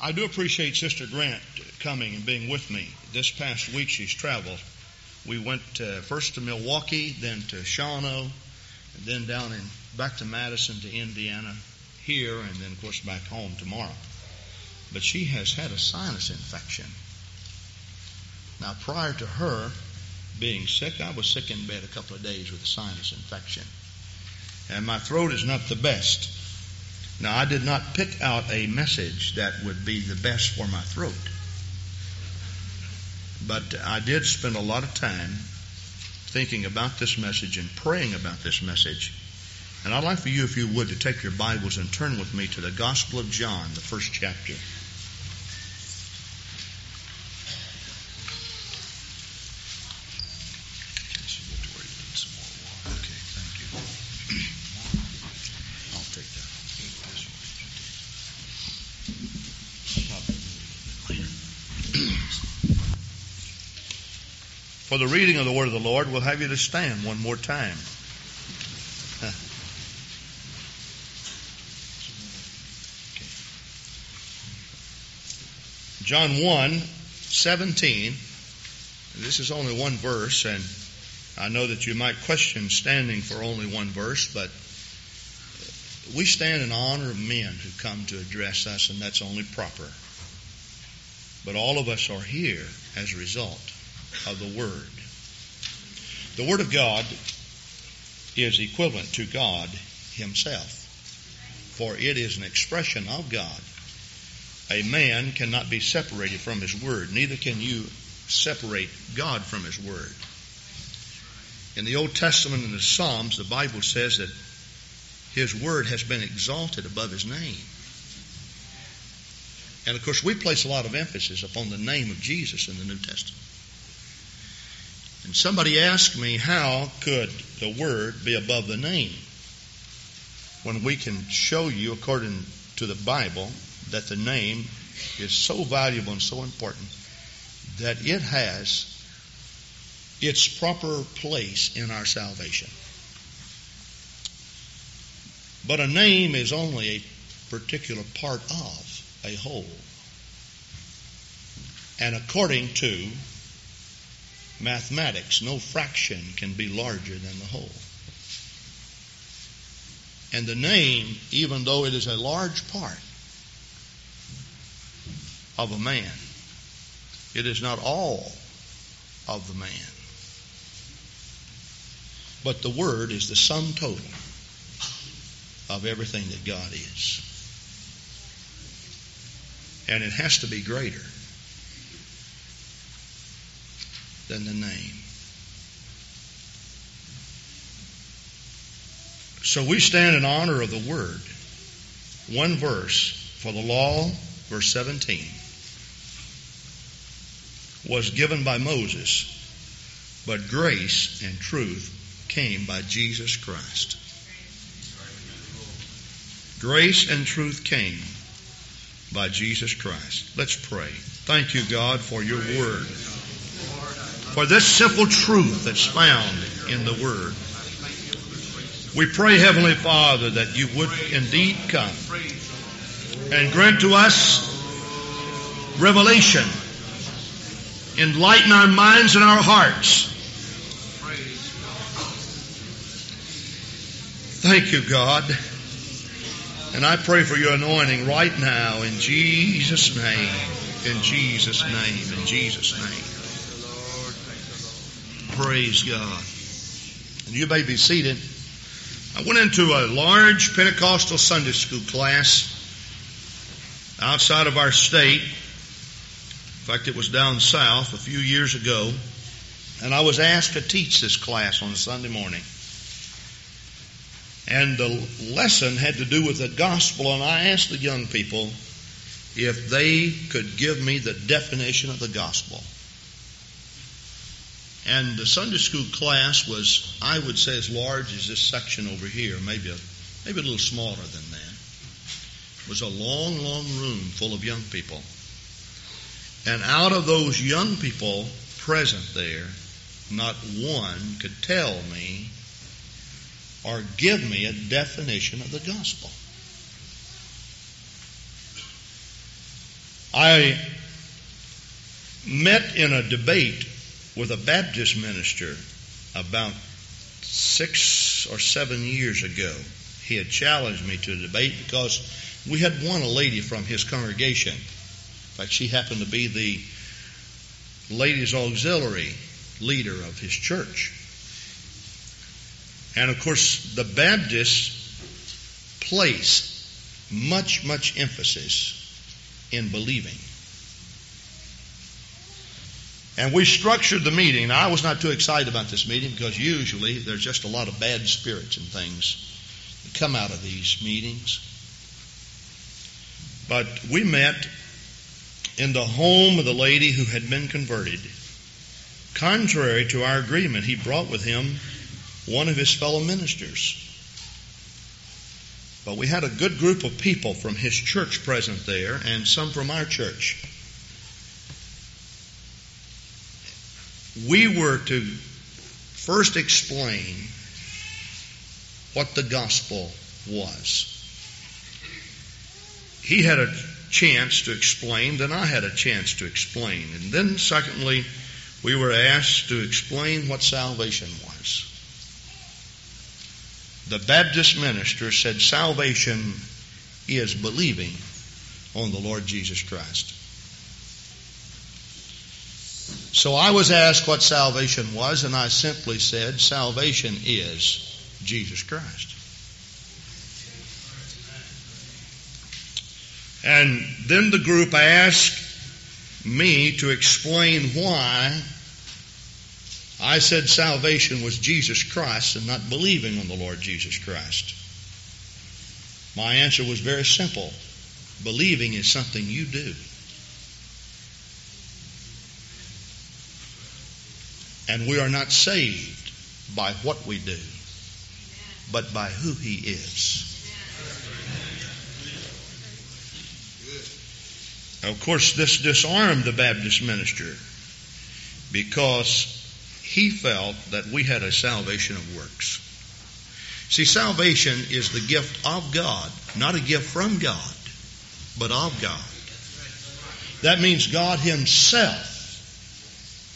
I do appreciate Sister Grant coming and being with me. This past week she's traveled. We went uh, first to Milwaukee, then to Shawano, and then down in back to Madison to Indiana, here, and then of course back home tomorrow. But she has had a sinus infection. Now, prior to her being sick, I was sick in bed a couple of days with a sinus infection, and my throat is not the best. Now, I did not pick out a message that would be the best for my throat. But I did spend a lot of time thinking about this message and praying about this message. And I'd like for you, if you would, to take your Bibles and turn with me to the Gospel of John, the first chapter. For the reading of the word of the Lord, we'll have you to stand one more time. John 1, 17. This is only one verse, and I know that you might question standing for only one verse, but we stand in honor of men who come to address us, and that's only proper. But all of us are here as a result of the Word. The Word of God is equivalent to God Himself, for it is an expression of God. A man cannot be separated from His Word, neither can you separate God from His Word. In the Old Testament and the Psalms, the Bible says that His Word has been exalted above His name. And of course, we place a lot of emphasis upon the name of Jesus in the New Testament. And somebody asked me, how could the word be above the name? When we can show you, according to the Bible, that the name is so valuable and so important that it has its proper place in our salvation. But a name is only a particular part of a whole. And according to mathematics, no fraction can be larger than the whole. And the name, even though it is a large part of a man, it is not all of the man. But the Word is the sum total of everything that God is. And it has to be greater than the name. So we stand in honor of the Word. One verse for the law, verse 17, was given by Moses, but grace and truth came by Jesus Christ. Grace and truth came by Jesus Christ. Let's pray. Thank you, God, for your word for this simple truth that's found in the Word. We pray, Heavenly Father, that you would indeed come and grant to us revelation, enlighten our minds and our hearts. Thank you, God. And I pray for your anointing right now in Jesus' name. In Jesus' name. In Jesus' name. Praise God. And you may be seated. I went into a large Pentecostal Sunday school class outside of our state. In fact, it was down south a few years ago. And I was asked to teach this class on Sunday morning. And the lesson had to do with the gospel, and I asked the young people if they could give me the definition of the gospel. And the Sunday school class was, I would say, as large as this section over here, maybe a, maybe a little smaller than that. It was a long, long room full of young people. And out of those young people present there, not one could tell me or give me a definition of the gospel. I met in a debate with a Baptist minister about six or seven years ago. He had challenged me to a debate because we had won a lady from his congregation. In fact, she happened to be the ladies' auxiliary leader of his church. And of course, the Baptists place much, much emphasis in believing. And we structured the meeting. I was not too excited about this meeting because usually there's just a lot of bad spirits and things that come out of these meetings. But we met in the home of the lady who had been converted. Contrary to our agreement, he brought with him one of his fellow ministers. But we had a good group of people from his church present there and some from our church. We were to first explain what the gospel was. He had a chance to explain, then I had a chance to explain. And then, secondly, we were asked to explain what salvation was. The Baptist minister said salvation is believing on the Lord Jesus Christ. So I was asked what salvation was, and I simply said salvation is Jesus Christ. And then the group asked me to explain why I said salvation was Jesus Christ and not believing on the Lord Jesus Christ. My answer was very simple. Believing is something you do. And we are not saved by what we do, but by who He is. Of course, this disarmed the Baptist minister because he felt that we had a salvation of works. See, salvation is the gift of God, not a gift from God, but of God. That means God Himself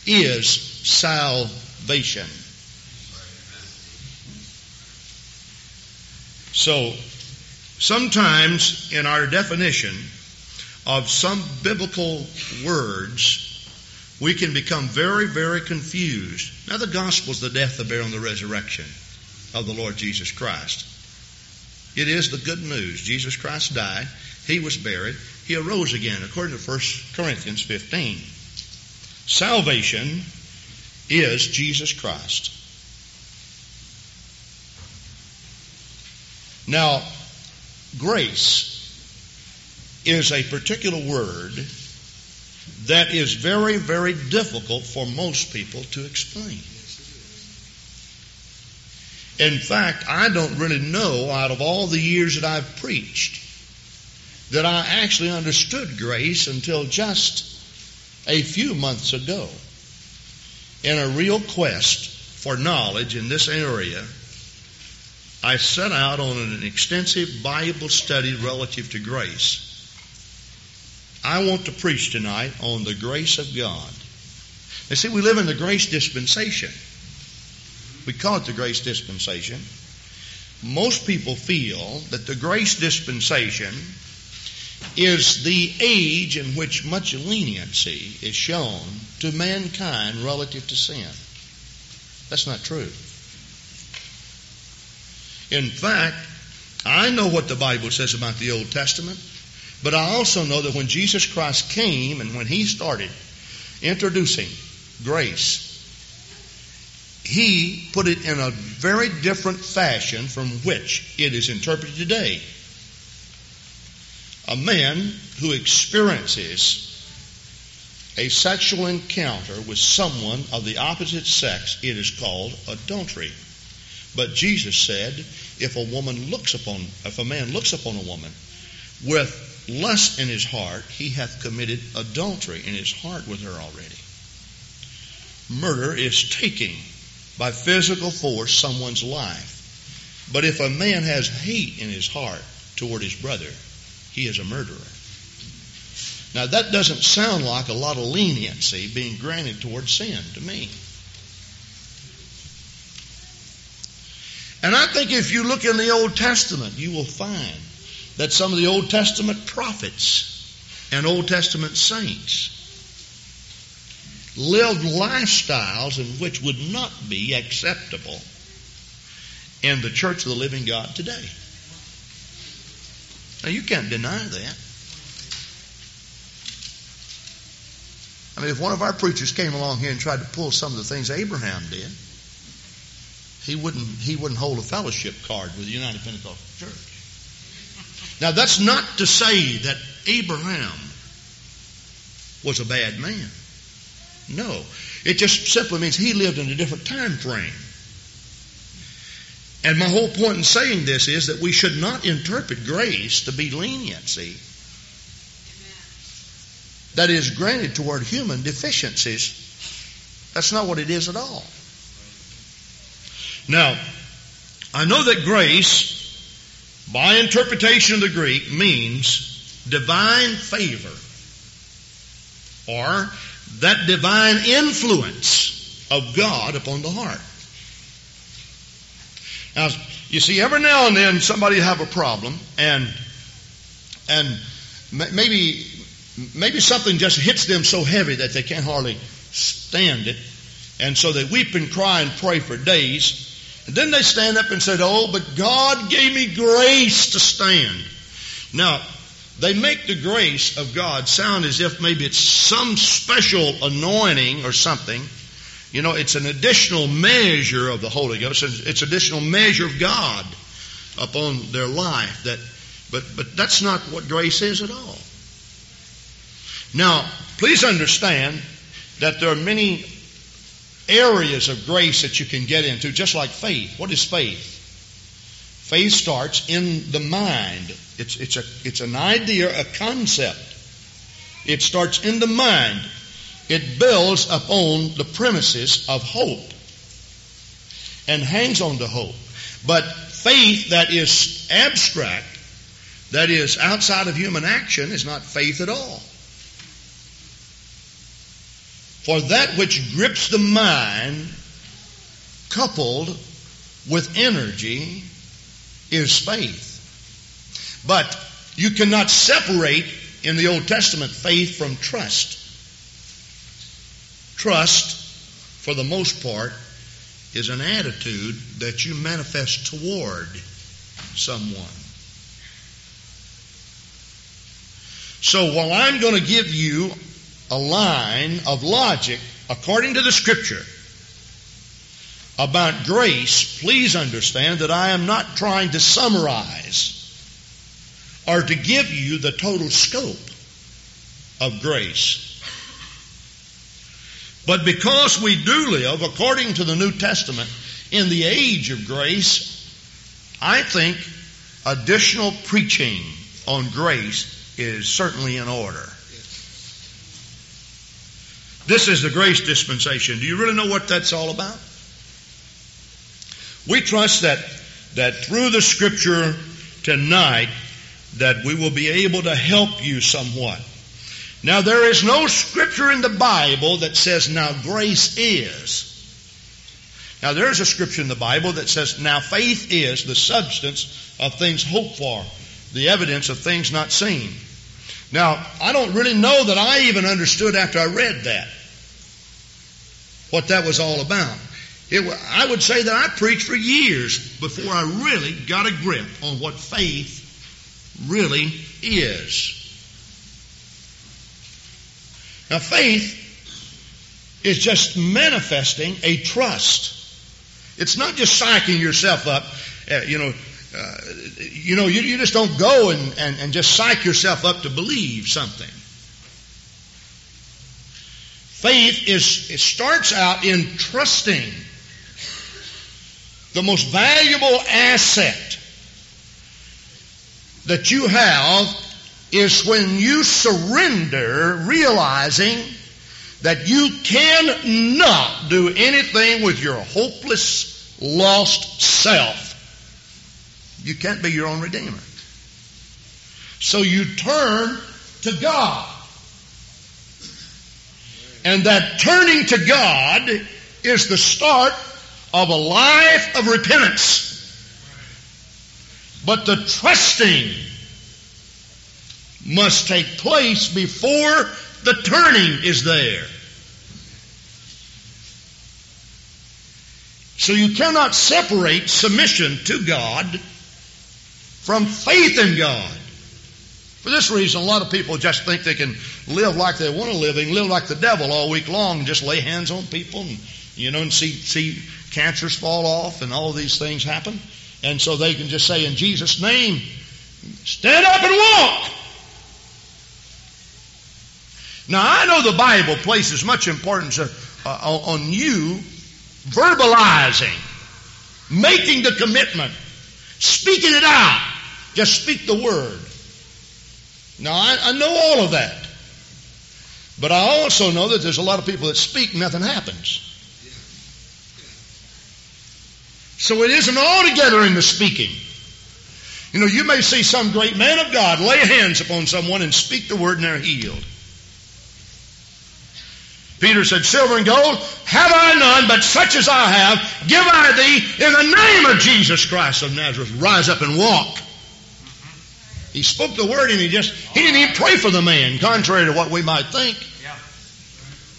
is salvation. So, sometimes in our definition, of some biblical words, we can become very, very confused. Now, the gospel is the death, the burial, and the resurrection of the Lord Jesus Christ. It is the good news. Jesus Christ died. He was buried. He arose again, according to 1 Corinthians 15. Salvation is Jesus Christ. Now, grace is a particular word that is very, very difficult for most people to explain. In fact, I don't really know out of all the years that I've preached that I actually understood grace until just a few months ago. In a real quest for knowledge in this area, I set out on an extensive Bible study relative to grace. I want to preach tonight on the grace of God. Now, see, we live in the grace dispensation. We call it the grace dispensation. Most people feel that the grace dispensation is the age in which much leniency is shown to mankind relative to sin. That's not true. In fact, I know what the Bible says about the Old Testament. But I also know that when Jesus Christ came and when He started introducing grace, He put it in a very different fashion from which it is interpreted today. A man who experiences a sexual encounter with someone of the opposite sex, it is called adultery. But Jesus said, if a woman looks upon, if a man looks upon a woman with lust in his heart, he hath committed adultery in his heart with her already. Murder is taking by physical force someone's life. But if a man has hate in his heart toward his brother, he is a murderer. Now, that doesn't sound like a lot of leniency being granted towards sin to me. And I think if you look in the Old Testament, you will find that some of the Old Testament prophets and Old Testament saints lived lifestyles in which would not be acceptable in the church of the living God today. Now, you can't deny that. I mean, if one of our preachers came along here and tried to pull some of the things Abraham did, he wouldn't, he wouldn't hold a fellowship card with the United Pentecostal Church. Now, that's not to say that Abraham was a bad man. No. It just simply means he lived in a different time frame. And my whole point in saying this is that we should not interpret grace to be leniency that is granted toward human deficiencies. That's not what it is at all. Now, I know that grace, by interpretation of the Greek, means divine favor or that divine influence of God upon the heart. Now, you see, every now and then somebody have a problem, and and maybe maybe something just hits them so heavy that they can't hardly stand it, and so they weep and cry and pray for days. And then they stand up and say, "Oh, but God gave me grace to stand." Now, they make the grace of God sound as if maybe it's some special anointing or something. You know, it's an additional measure of the Holy Ghost. It's additional measure of God upon their life. That, but, but that's not what grace is at all. Now, please understand that there are many areas of grace that you can get into, just like faith. What is faith? Faith starts in the mind. It's, it's, a, it's an idea, a concept. It starts in the mind. It builds upon the premises of hope and hangs on to hope. But faith that is abstract, that is outside of human action, is not faith at all. For that which grips the mind, coupled with energy, is faith. But you cannot separate in the Old Testament faith from trust. Trust, for the most part, is an attitude that you manifest toward someone. So while I'm going to give you a line of logic according to the Scripture, about grace, please understand that I am not trying to summarize or to give you the total scope of grace. But because we do live, according to the New Testament, in the age of grace, I think additional preaching on grace is certainly in order. This is the grace dispensation. Do you really know what that's all about? We trust that, that through the scripture tonight that we will be able to help you somewhat. Now there is no scripture in the Bible that says now grace is. Now there is a scripture in the Bible that says now faith is the substance of things hoped for, the evidence of things not seen. Now I don't really know that I even understood after I read that what that was all about. It, I would say that I preached for years before I really got a grip on what faith really is. Now, faith is just manifesting a trust. It's not just psyching yourself up. Uh, you know, uh, you know, you, you just don't go and, and, and just psych yourself up to believe something. Faith is it starts out in trusting the most valuable asset that you have is when you surrender realizing that you cannot do anything with your hopeless, lost self. You can't be your own redeemer. So you turn to God. And that turning to God is the start of a life of repentance. But the trusting must take place before the turning is there. So you cannot separate submission to God from faith in God. For this reason, a lot of people just think they can live like they want to live. Can live like the devil all week long and just lay hands on people and, you know, and see, see cancers fall off and all these things happen. And so they can just say in Jesus' name, stand up and walk. Now I know the Bible places much importance uh, uh, on you verbalizing, making the commitment, speaking it out. Just speak the word. Now I, I know all of that. But I also know that there's a lot of people that speak, nothing happens. So it isn't all together in the speaking. You know, you may see some great man of God lay hands upon someone and speak the word and they're healed. Peter said, Silver and gold have I none, but such as I have, give I thee in the name of Jesus Christ of Nazareth. Rise up and walk. He spoke the word and he just, he didn't even pray for the man, contrary to what we might think.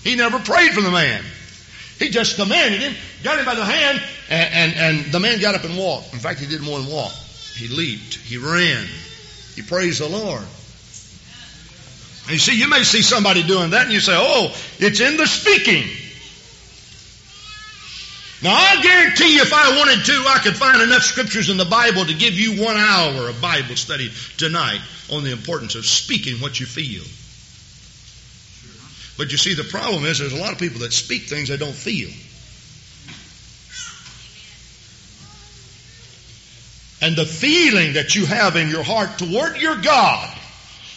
He never prayed for the man. He just commanded him, got him by the hand, and, and, and the man got up and walked. In fact, he did more than walk. He leaped. He ran. He praised the Lord. You see, you may see somebody doing that and you say, oh, it's in the speaking. Now, I guarantee you, if I wanted to, I could find enough scriptures in the Bible to give you one hour of Bible study tonight on the importance of speaking what you feel. But you see, the problem is there's a lot of people that speak things they don't feel. And the feeling that you have in your heart toward your God,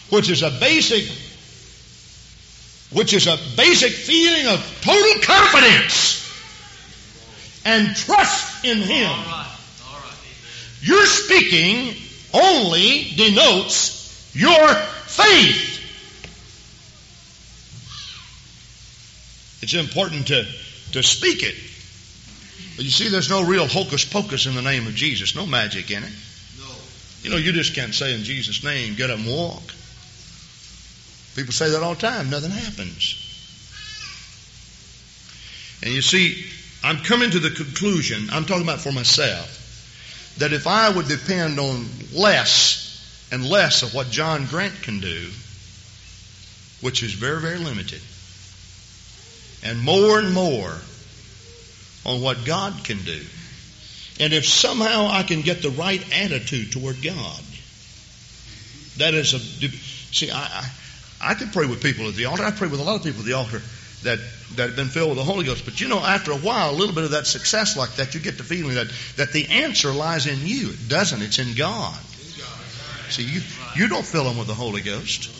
which is a basic, which is a basic feeling of total confidence and trust in Him. All right. All right. Your speaking only denotes your faith. It's important to, to speak it. But you see, there's no real hocus pocus in the name of Jesus, no magic in it. No. You know, you just can't say in Jesus' name, get up and walk. People say that all the time, nothing happens. And you see, I'm coming to the conclusion, I'm talking about for myself, that if I would depend on less and less of what John Grant can do, which is very, very limited, and more and more on what God can do. And if somehow I can get the right attitude toward God, that is a see. I, I I could pray with people at the altar. I pray with a lot of people at the altar that that have been filled with the Holy Ghost. But you know, after a while, a little bit of that success like that, you get the feeling that that the answer lies in you. It doesn't. It's in God. See, you you don't fill them with the Holy Ghost.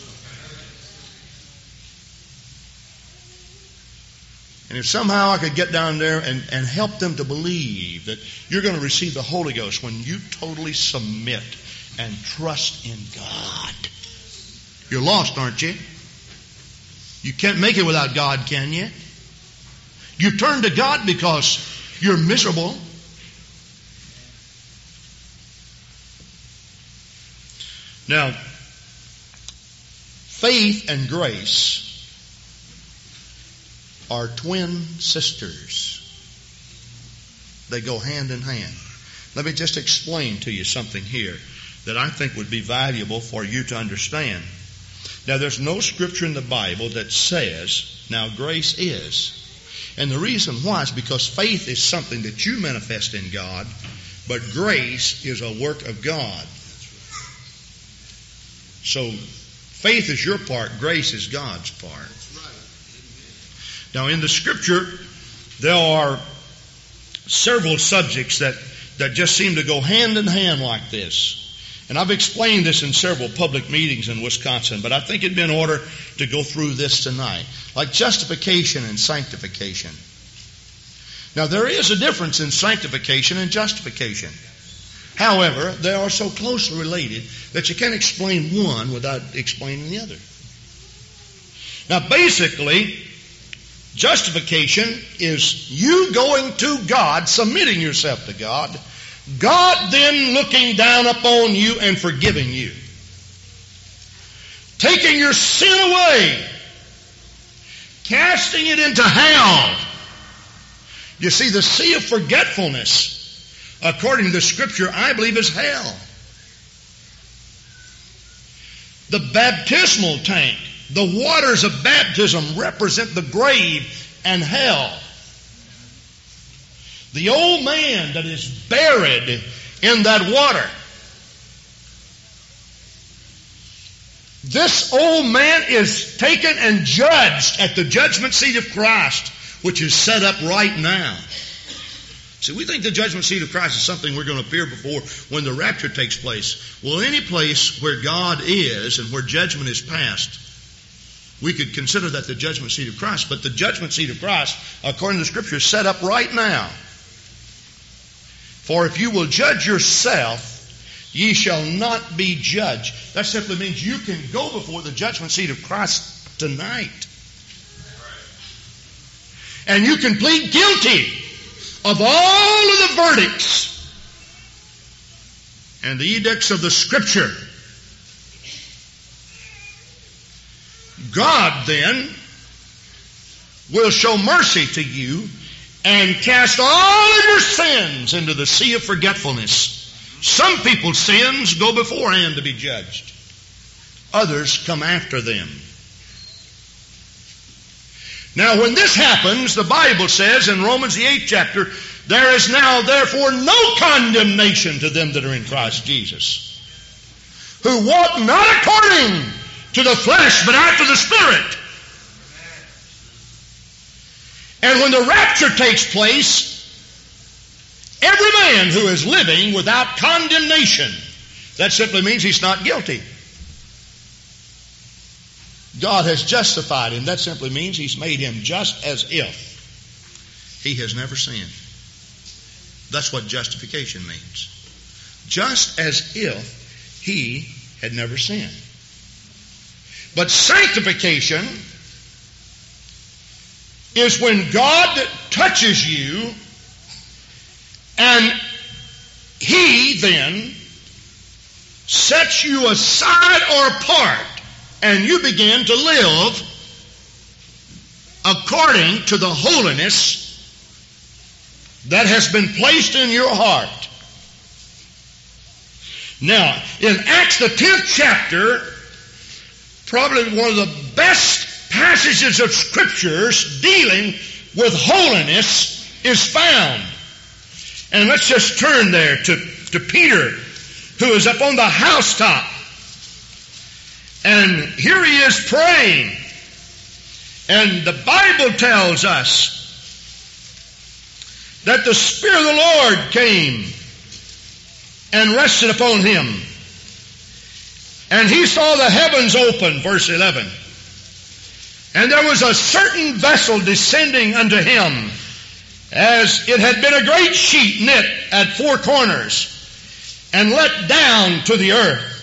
And if somehow I could get down there and, and help them to believe that you're going to receive the Holy Ghost when you totally submit and trust in God. You're lost, aren't you? You can't make it without God, can you? You turn to God because you're miserable. Now, faith and grace are twin sisters. They go hand in hand. Let me just explain to you something here that I think would be valuable for you to understand. Now, there's no scripture in the Bible that says, now grace is. And the reason why is because faith is something that you manifest in God, but grace is a work of God. So, faith is your part, grace is God's part. Now, in the scripture, there are several subjects that, that just seem to go hand in hand like this. And I've explained this in several public meetings in Wisconsin, but I think it'd be in order to go through this tonight. Like justification and sanctification. Now, there is a difference in sanctification and justification. However, they are so closely related that you can't explain one without explaining the other. Now, basically, Justification is you going to God, submitting yourself to God, God then looking down upon you and forgiving you. Taking your sin away, casting it into hell. You see, the sea of forgetfulness, according to the scripture, I believe is hell. The baptismal tank, the waters of baptism represent the grave and hell. The old man that is buried in that water. This old man is taken and judged at the judgment seat of Christ, which is set up right now. See, we think the judgment seat of Christ is something we're going to appear before when the rapture takes place. Well, any place where God is and where judgment is passed, we could consider that the judgment seat of Christ. But the judgment seat of Christ, according to Scripture, is set up right now. For if you will judge yourself, ye shall not be judged. That simply means you can go before the judgment seat of Christ tonight. And you can plead guilty of all of the verdicts and the edicts of the Scripture. God then will show mercy to you and cast all of your sins into the sea of forgetfulness. Some people's sins go beforehand to be judged. Others come after them. Now, when this happens, the Bible says in Romans the 8th chapter, there is now therefore no condemnation to them that are in Christ Jesus, who walk not according to the flesh, but after the Spirit. And when the rapture takes place, every man who is living without condemnation, that simply means he's not guilty. God has justified him. That simply means He's made him just as if he has never sinned. That's what justification means. Just as if he had never sinned. But sanctification is when God touches you and He then sets you aside or apart and you begin to live according to the holiness that has been placed in your heart. Now, in Acts the 10th chapter, probably one of the best passages of scriptures dealing with holiness is found. And let's just turn there to, to Peter, who is up on the housetop and here he is praying. And the Bible tells us that the Spirit of the Lord came and rested upon him. And he saw the heavens open, verse 11. And there was a certain vessel descending unto him, as it had been a great sheet knit at four corners, and let down to the earth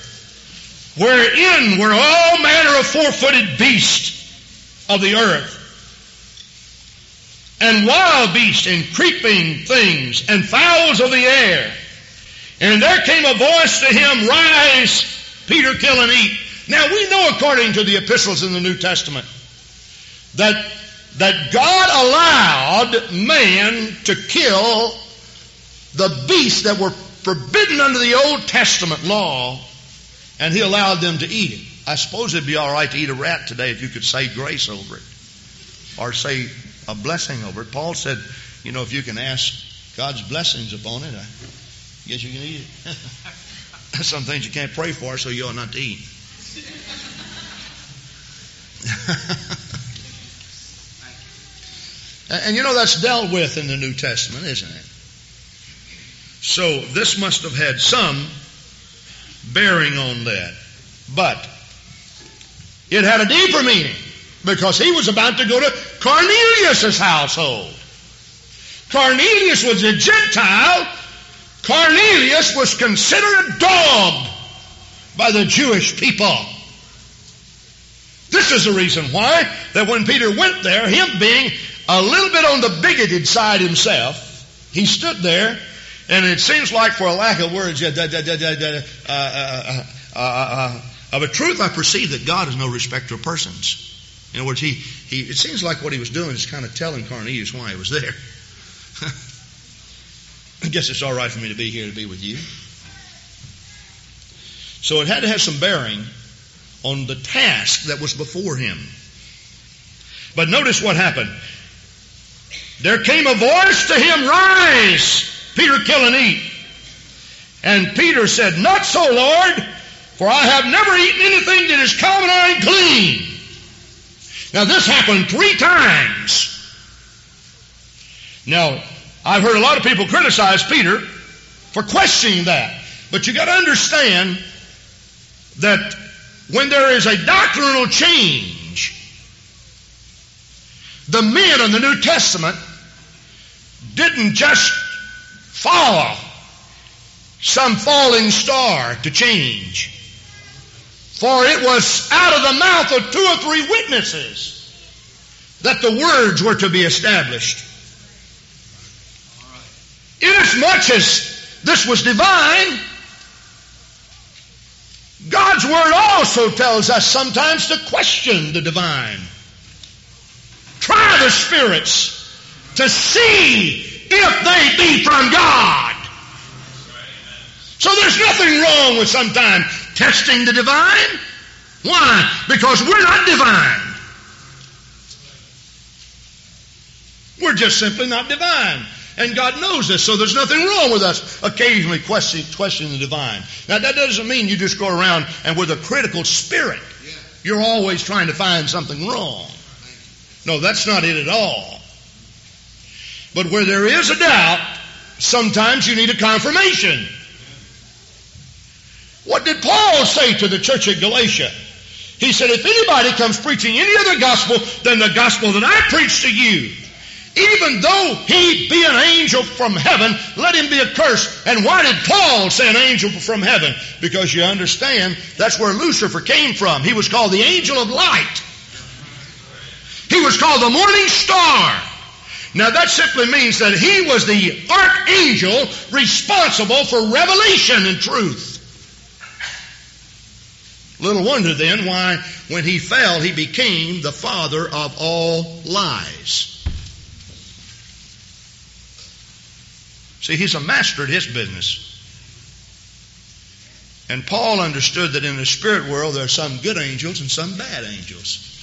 wherein were all manner of four-footed beasts of the earth, and wild beasts and creeping things, and fowls of the air. And there came a voice to him, Rise, Peter, kill and eat. Now we know according to the epistles in the New Testament that, that God allowed man to kill the beasts that were forbidden under the Old Testament law and he allowed them to eat it. I suppose it'd be all right to eat a rat today if you could say grace over it or say a blessing over it. Paul said, you know, if you can ask God's blessings upon it, I guess you can eat it. Some things you can't pray for, so you ought not to eat. and you know that's dealt with in the New Testament, isn't it? So this must have had some bearing on that. But it had a deeper meaning because he was about to go to Cornelius' household. Cornelius was a Gentile. Cornelius was considered a dog by the Jewish people. This is the reason why that when Peter went there, him being a little bit on the bigoted side himself, he stood there, and it seems like, for a lack of words, uh, uh, of a truth, I perceive that God is no respecter of persons. In other words, he, he, it seems like what he was doing is kind of telling Cornelius why he was there. I guess it's all right for me to be here to be with you. So it had to have some bearing on the task that was before him. But notice what happened. There came a voice to him, Rise, Peter, kill and eat. And Peter said, Not so, Lord, for I have never eaten anything that is common or unclean. Now this happened three times. Now, I've heard a lot of people criticize Peter for questioning that. But you got to understand that when there is a doctrinal change, the men in the New Testament didn't just follow some falling star to change. For it was out of the mouth of two or three witnesses that the words were to be established. Inasmuch as this was divine, God's Word also tells us sometimes to question the divine. Try the spirits to see if they be from God. So there's nothing wrong with sometimes testing the divine. Why? Because we're not divine. We're just simply not divine. And God knows this, so there's nothing wrong with us occasionally questioning, questioning the divine. Now, that doesn't mean you just go around and with a critical spirit, you're always trying to find something wrong. No, that's not it at all. But where there is a doubt, sometimes you need a confirmation. What did Paul say to the church at Galatia? He said, if anybody comes preaching any other gospel than the gospel that I preach to you, even though he be an angel from heaven, let him be accursed. And why did Paul say an angel from heaven? Because you understand, that's where Lucifer came from. He was called the angel of light. He was called the morning star. Now that simply means that he was the archangel responsible for revelation and truth. Little wonder then why when he fell he became the father of all lies. See, he's a master at his business. And Paul understood that in the spirit world there are some good angels and some bad angels.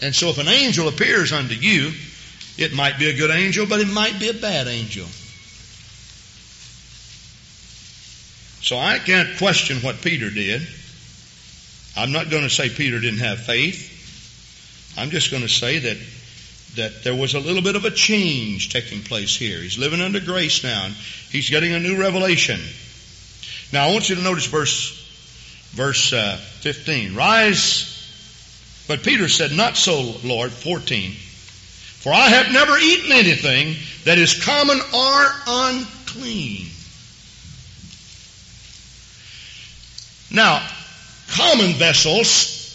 And so if an angel appears unto you, it might be a good angel, but it might be a bad angel. So I can't question what Peter did. I'm not going to say Peter didn't have faith. I'm just going to say that that there was a little bit of a change taking place here. He's living under grace now, and he's getting a new revelation. Now, I want you to notice verse verse uh, 15. Rise, but Peter said, "Not so, Lord." 14. For I have never eaten anything that is common or unclean. Now, common vessels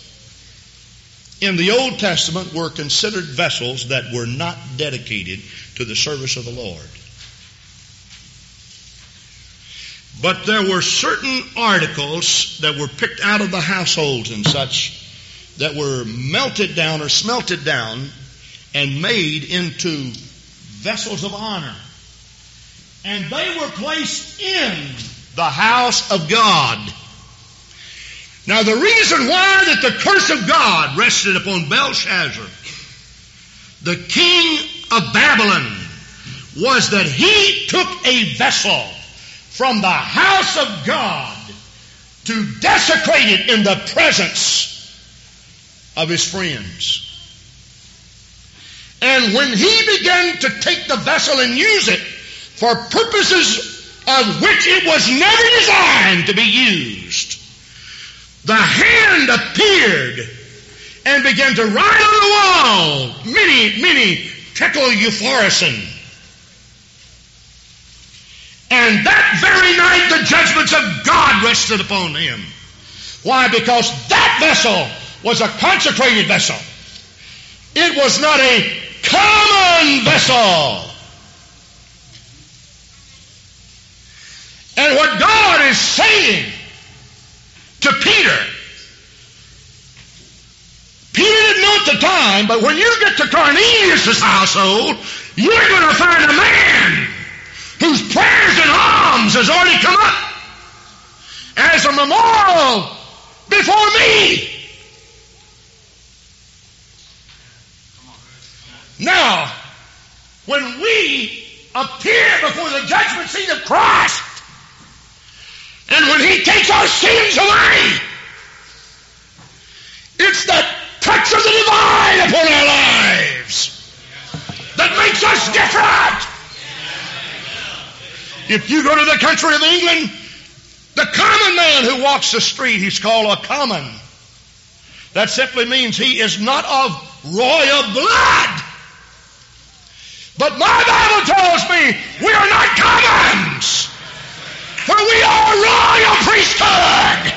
in the Old Testament were considered vessels that were not dedicated to the service of the Lord. But there were certain articles that were picked out of the households and such that were melted down or smelted down and made into vessels of honor. And they were placed in the house of God. Now the reason why that the curse of God rested upon Belshazzar, the king of Babylon, was that he took a vessel from the house of God to desecrate it in the presence of his friends. And when he began to take the vessel and use it for purposes of which it was never designed to be used, the hand appeared and began to write on the wall mene, mene tekel upharsin. And that very night the judgments of God rested upon him. Why? Because that vessel was a consecrated vessel. It was not a common vessel. And what God is saying to Peter, Peter didn't know at the time, but when you get to Cornelius' household, you're going to find a man whose prayers and alms has already come up as a memorial before me. Now, when we appear before the judgment seat of Christ, and when He takes our sins away, it's the touch of the divine upon our lives that makes us different. If you go to the country of England, the common man who walks the street, he's called a common. That simply means he is not of royal blood. But my Bible tells me we are not commons. For we are a royal priesthood,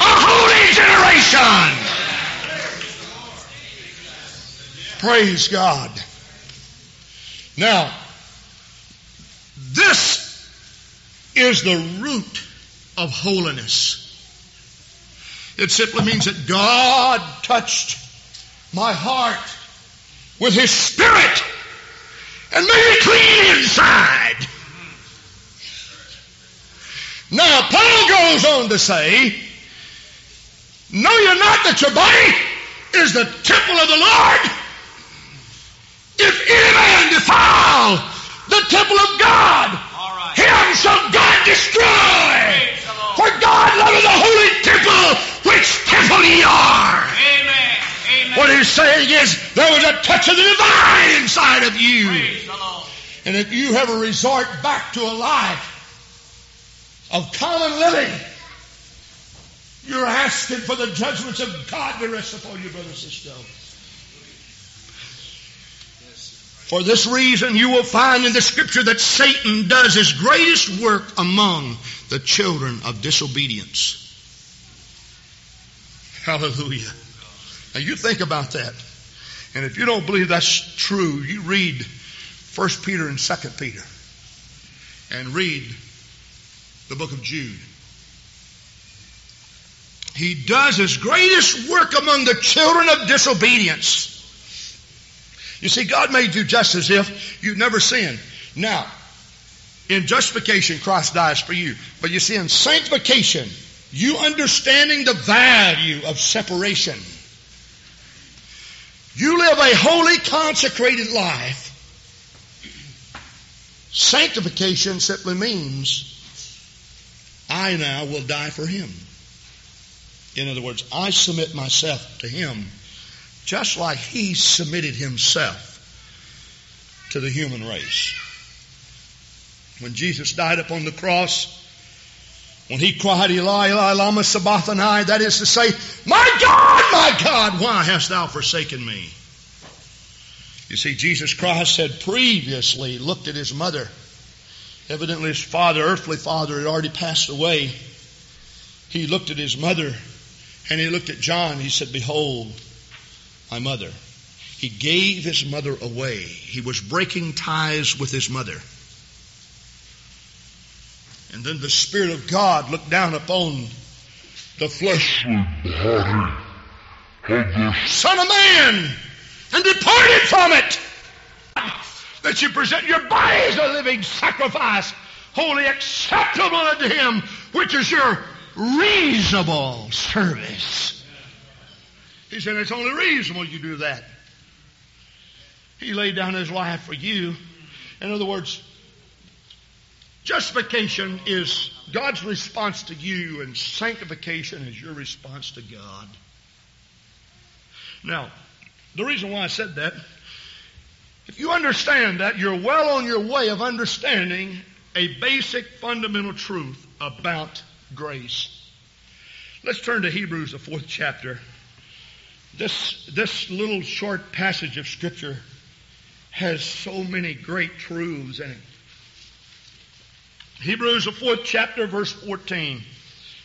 a holy generation. Praise God. Now, this is the root of holiness. It simply means that God touched my heart with His Spirit and made it clean inside. Now, Paul goes on to say, Know you not that your body is the temple of the Lord? If any man defile the temple of God, him shall God destroy. For God loveth the holy temple, which temple ye are. Amen. What he's saying is there was a touch of the divine inside of you. Praise the Lord. And if you ever resort back to a life of common living, you're asking for the judgments of God to rest upon you, brother and sister. For this reason, you will find in the scripture that Satan does his greatest work among the children of disobedience. Hallelujah. Now you think about that. And if you don't believe that's true, you read 1 Peter and 2 Peter and read the book of Jude. He does his greatest work among the children of disobedience. You see, God made you just as if you'd never sinned. Now, in justification, Christ dies for you. But you see, in sanctification, you understanding the value of separation. You live a holy, consecrated life. Sanctification simply means I now will die for Him. In other words, I submit myself to Him just like He submitted Himself to the human race. When Jesus died upon the cross, when He cried, Eli, Eli, lama sabachthani, that is to say, My God, my God, why hast thou forsaken me? You see, Jesus Christ had previously looked at His mother. Evidently His father, earthly father, had already passed away. He looked at His mother and He looked at John. He said, Behold, my mother. He gave his mother away. He was breaking ties with his mother. And then the Spirit of God looked down upon the fleshly body of the Son of Man and departed from it. That you present your body as a living sacrifice, wholly acceptable unto Him, which is your reasonable service. He said, it's only reasonable you do that. He laid down his life for you. In other words, justification is God's response to you, and sanctification is your response to God. Now, the reason why I said that, if you understand that, you're well on your way of understanding a basic fundamental truth about grace. Let's turn to Hebrews, the fourth chapter. This, this little short passage of Scripture has so many great truths in it. Hebrews, the fourth chapter, verse 14.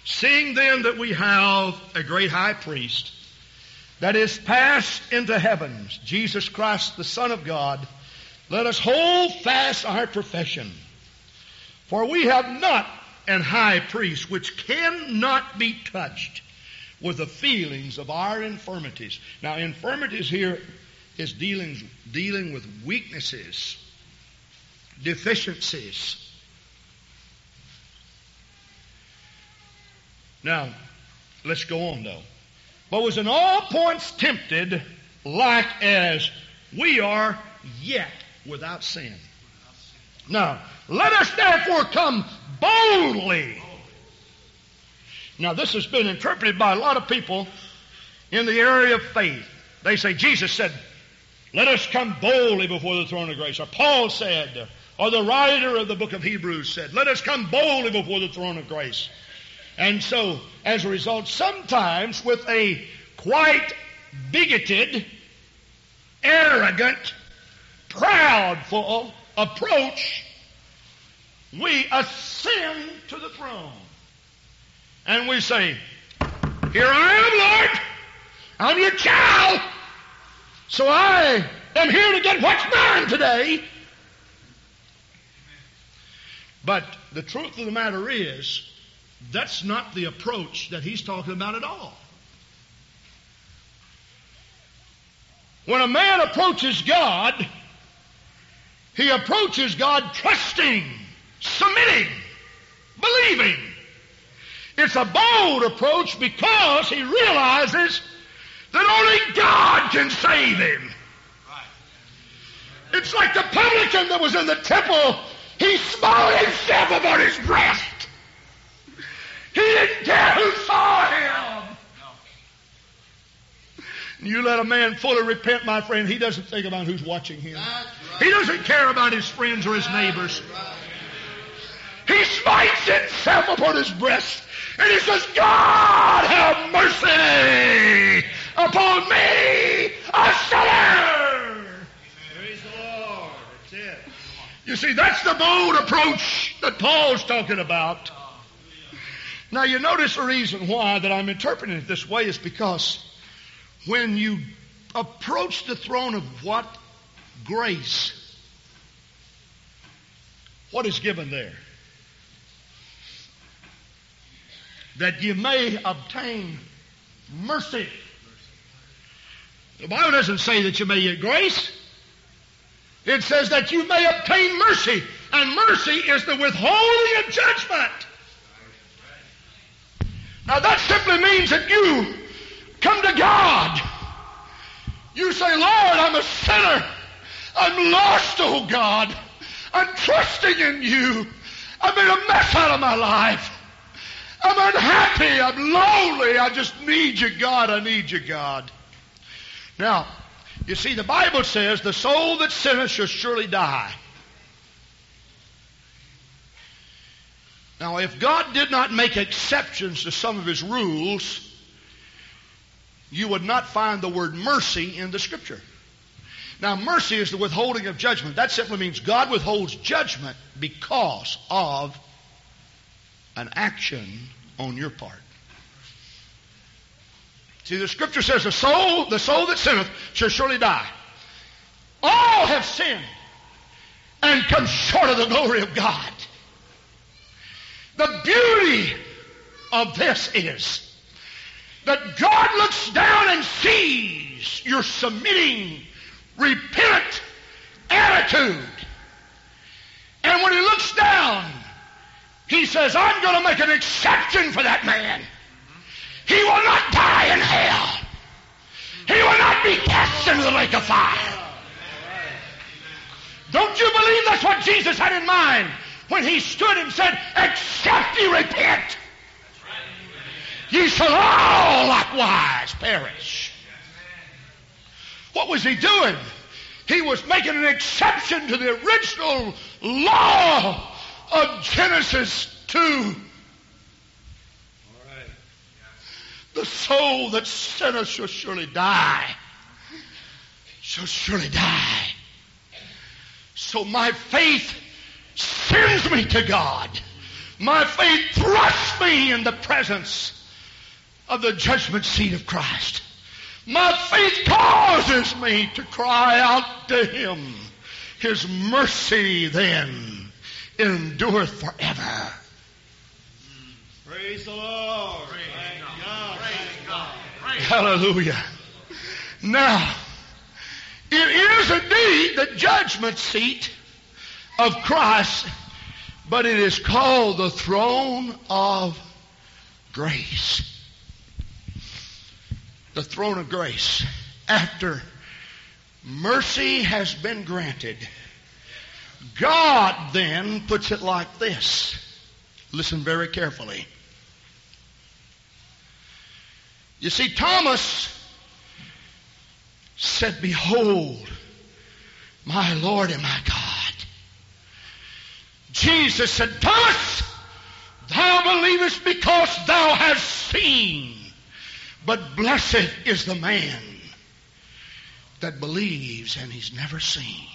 Seeing then that we have a great high priest that is passed into heavens, Jesus Christ, the Son of God, let us hold fast our profession. For we have not an high priest which cannot be touched with the feelings of our infirmities. Now, infirmities here is dealing, dealing with weaknesses, deficiencies. Now, let's go on though. But was in all points tempted, like as we are, yet without sin. Now, let us therefore come boldly. Now, this has been interpreted by a lot of people in the area of faith. They say, Jesus said, let us come boldly before the throne of grace. Or Paul said, or the writer of the book of Hebrews said, let us come boldly before the throne of grace. And so, as a result, sometimes with a quite bigoted, arrogant, proudful approach, we ascend to the throne. And we say, Here I am, Lord. I'm your child. So I am here to get what's mine today. But the truth of the matter is, that's not the approach that he's talking about at all. When a man approaches God, he approaches God trusting, submitting, believing. It's a bold approach because he realizes that only God can save him. It's like the publican that was in the temple. He smote himself upon his breast. He didn't care who saw him. You let a man fully repent, my friend, he doesn't think about who's watching him. He doesn't care about his friends or his neighbors. He smites himself upon his breast and he says, God have mercy upon me, a sinner. Praise the Lord. That's it. You see, that's the bold approach that Paul's talking about. Now you notice the reason why that I'm interpreting it this way is because when you approach the throne of what? Grace. What is given there? That you may obtain mercy. The Bible doesn't say that you may get grace. It says that you may obtain mercy. And mercy is the withholding of judgment. Now that simply means that you come to God. You say, Lord, I'm a sinner. I'm lost, oh God. I'm trusting in you. I've made a mess out of my life. I'm unhappy. I'm lonely. I just need you, God. I need you, God. Now, you see, the Bible says the soul that sinneth shall surely die. Now, if God did not make exceptions to some of His rules, you would not find the word mercy in the Scripture. Now, mercy is the withholding of judgment. That simply means God withholds judgment because of an action on your part. See, the Scripture says, "The soul, the soul that sinneth, shall surely die." All have sinned and come short of the glory of God. The beauty of this is that God looks down and sees your submitting, repentant attitude. And when He looks down, He says, I'm going to make an exception for that man. He will not die in hell. He will not be cast into the lake of fire. Don't you believe that's what Jesus had in mind when he stood and said, Except ye repent, ye shall all likewise perish. What was he doing? He was making an exception to the original law of Genesis 2. The soul that sinneth shall surely die. Shall surely die. So my faith sends me to God. My faith thrusts me in the presence of the judgment seat of Christ. My faith causes me to cry out to Him. His mercy then endureth forever. Praise the Lord. Praise God. Praise God. Praise Hallelujah. Now, it is indeed the judgment seat of Christ, but it is called the throne of grace. The throne of grace. After mercy has been granted, God then puts it like this. Listen very carefully. You see, Thomas said, Behold, my Lord and my God. Jesus said, Thomas, thou believest because thou hast seen. But blessed is the man that believes and he's never seen.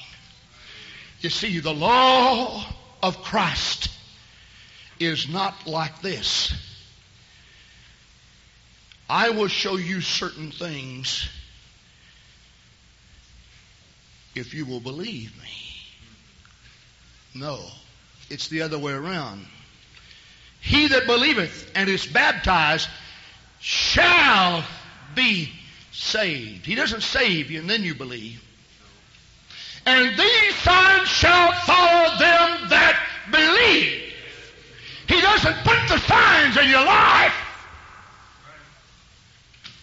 You see, the law of Christ is not like this. I will show you certain things if you will believe me. No, it's the other way around. He that believeth and is baptized shall be saved. He doesn't save you and then you believe. And these signs shall follow them that believe. He doesn't put the signs in your life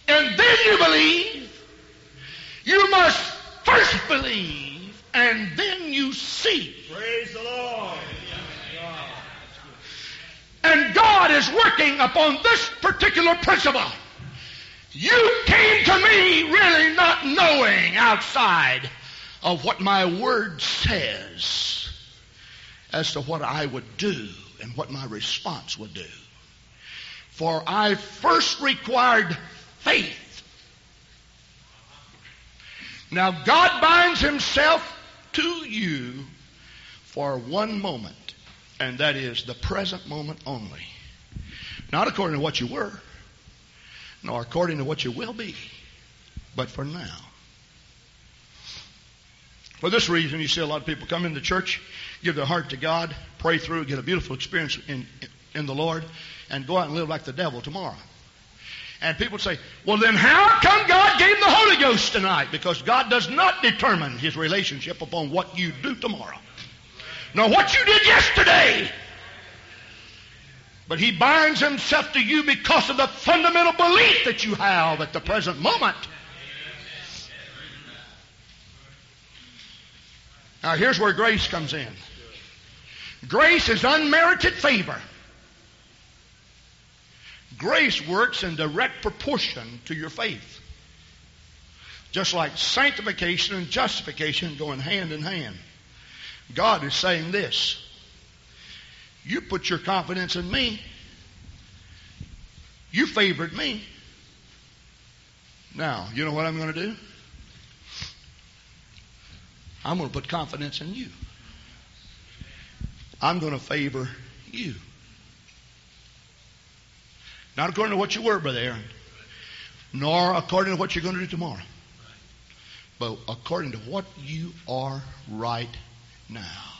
and then you believe. You must first believe and then you see. Praise the Lord. And God is working upon this particular principle. You came to me really not knowing outside of what my word says as to what I would do and what my response would do. For I first required faith. Now God binds himself to you for one moment, and that is the present moment only. Not according to what you were, nor according to what you will be, but for now. For this reason, you see a lot of people come into church, give their heart to God, pray through, get a beautiful experience in, in the Lord, and go out and live like the devil tomorrow. And people say, well, then how come God gave the Holy Ghost tonight? Because God does not determine his relationship upon what you do tomorrow. Nor what you did yesterday. But he binds himself to you because of the fundamental belief that you have at the present moment. Now here's where grace comes in. Grace is unmerited favor. Grace works in direct proportion to your faith. Just like sanctification and justification going hand in hand. God is saying this. You put your confidence in me. You favored me. Now, you know what I'm going to do? I'm going to put confidence in you. I'm going to favor you. Not according to what you were, Brother Aaron, nor according to what you're going to do tomorrow, but according to what you are right now.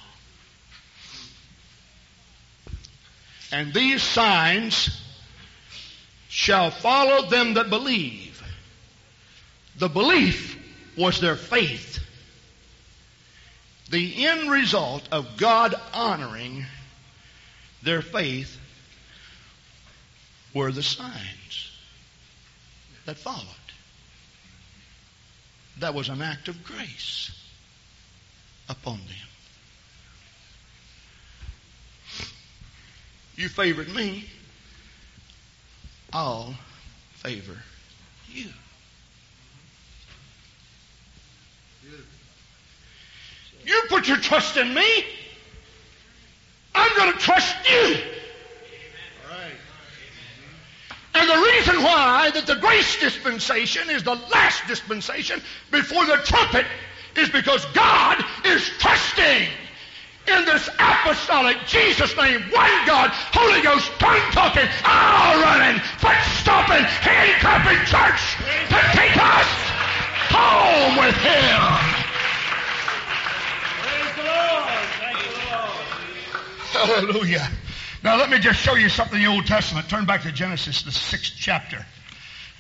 And these signs shall follow them that believe. The belief was their faith. The end result of God honoring their faith were the signs that followed. That was an act of grace upon them. You favored me, I'll favor you. You put your trust in me. I'm going to trust you. And the reason why that the grace dispensation is the last dispensation before the trumpet is because God is trusting in this apostolic Jesus name, one God, Holy Ghost, tongue talking, all running, foot stomping, hand clapping church to take us home with Him. Hallelujah. Now let me just show you something in the Old Testament. Turn back to Genesis, the sixth chapter.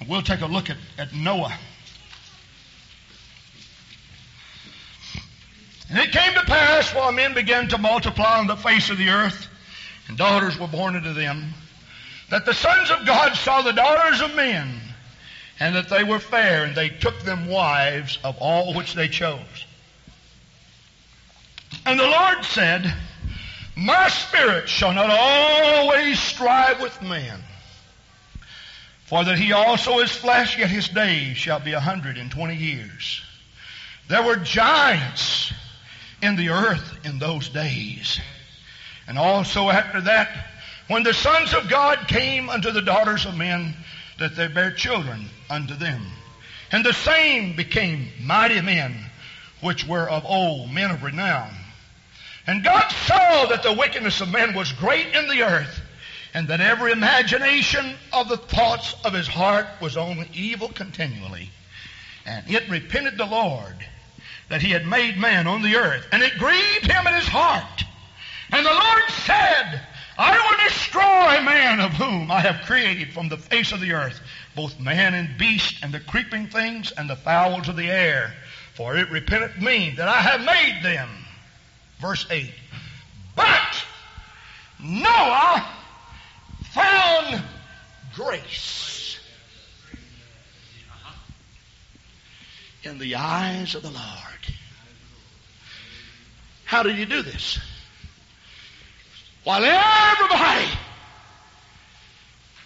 And we'll take a look at, at Noah. And it came to pass while men began to multiply on the face of the earth, and daughters were born unto them, that the sons of God saw the daughters of men, and that they were fair, and they took them wives of all which they chose. And the Lord said, My spirit shall not always strive with man, for that he also is flesh, yet his days shall be a hundred and twenty years. There were giants in the earth in those days. And also after that, when the sons of God came unto the daughters of men, that they bare children unto them. And the same became mighty men, which were of old, men of renown. And God saw that the wickedness of men was great in the earth, and that every imagination of the thoughts of his heart was only evil continually. And it repented the Lord that he had made man on the earth, and it grieved him in his heart. And the Lord said, I will destroy man of whom I have created from the face of the earth, both man and beast, and the creeping things, and the fowls of the air. For it repenteth me that I have made them. Verse 8. But Noah found grace in the eyes of the Lord. How did you do this? While everybody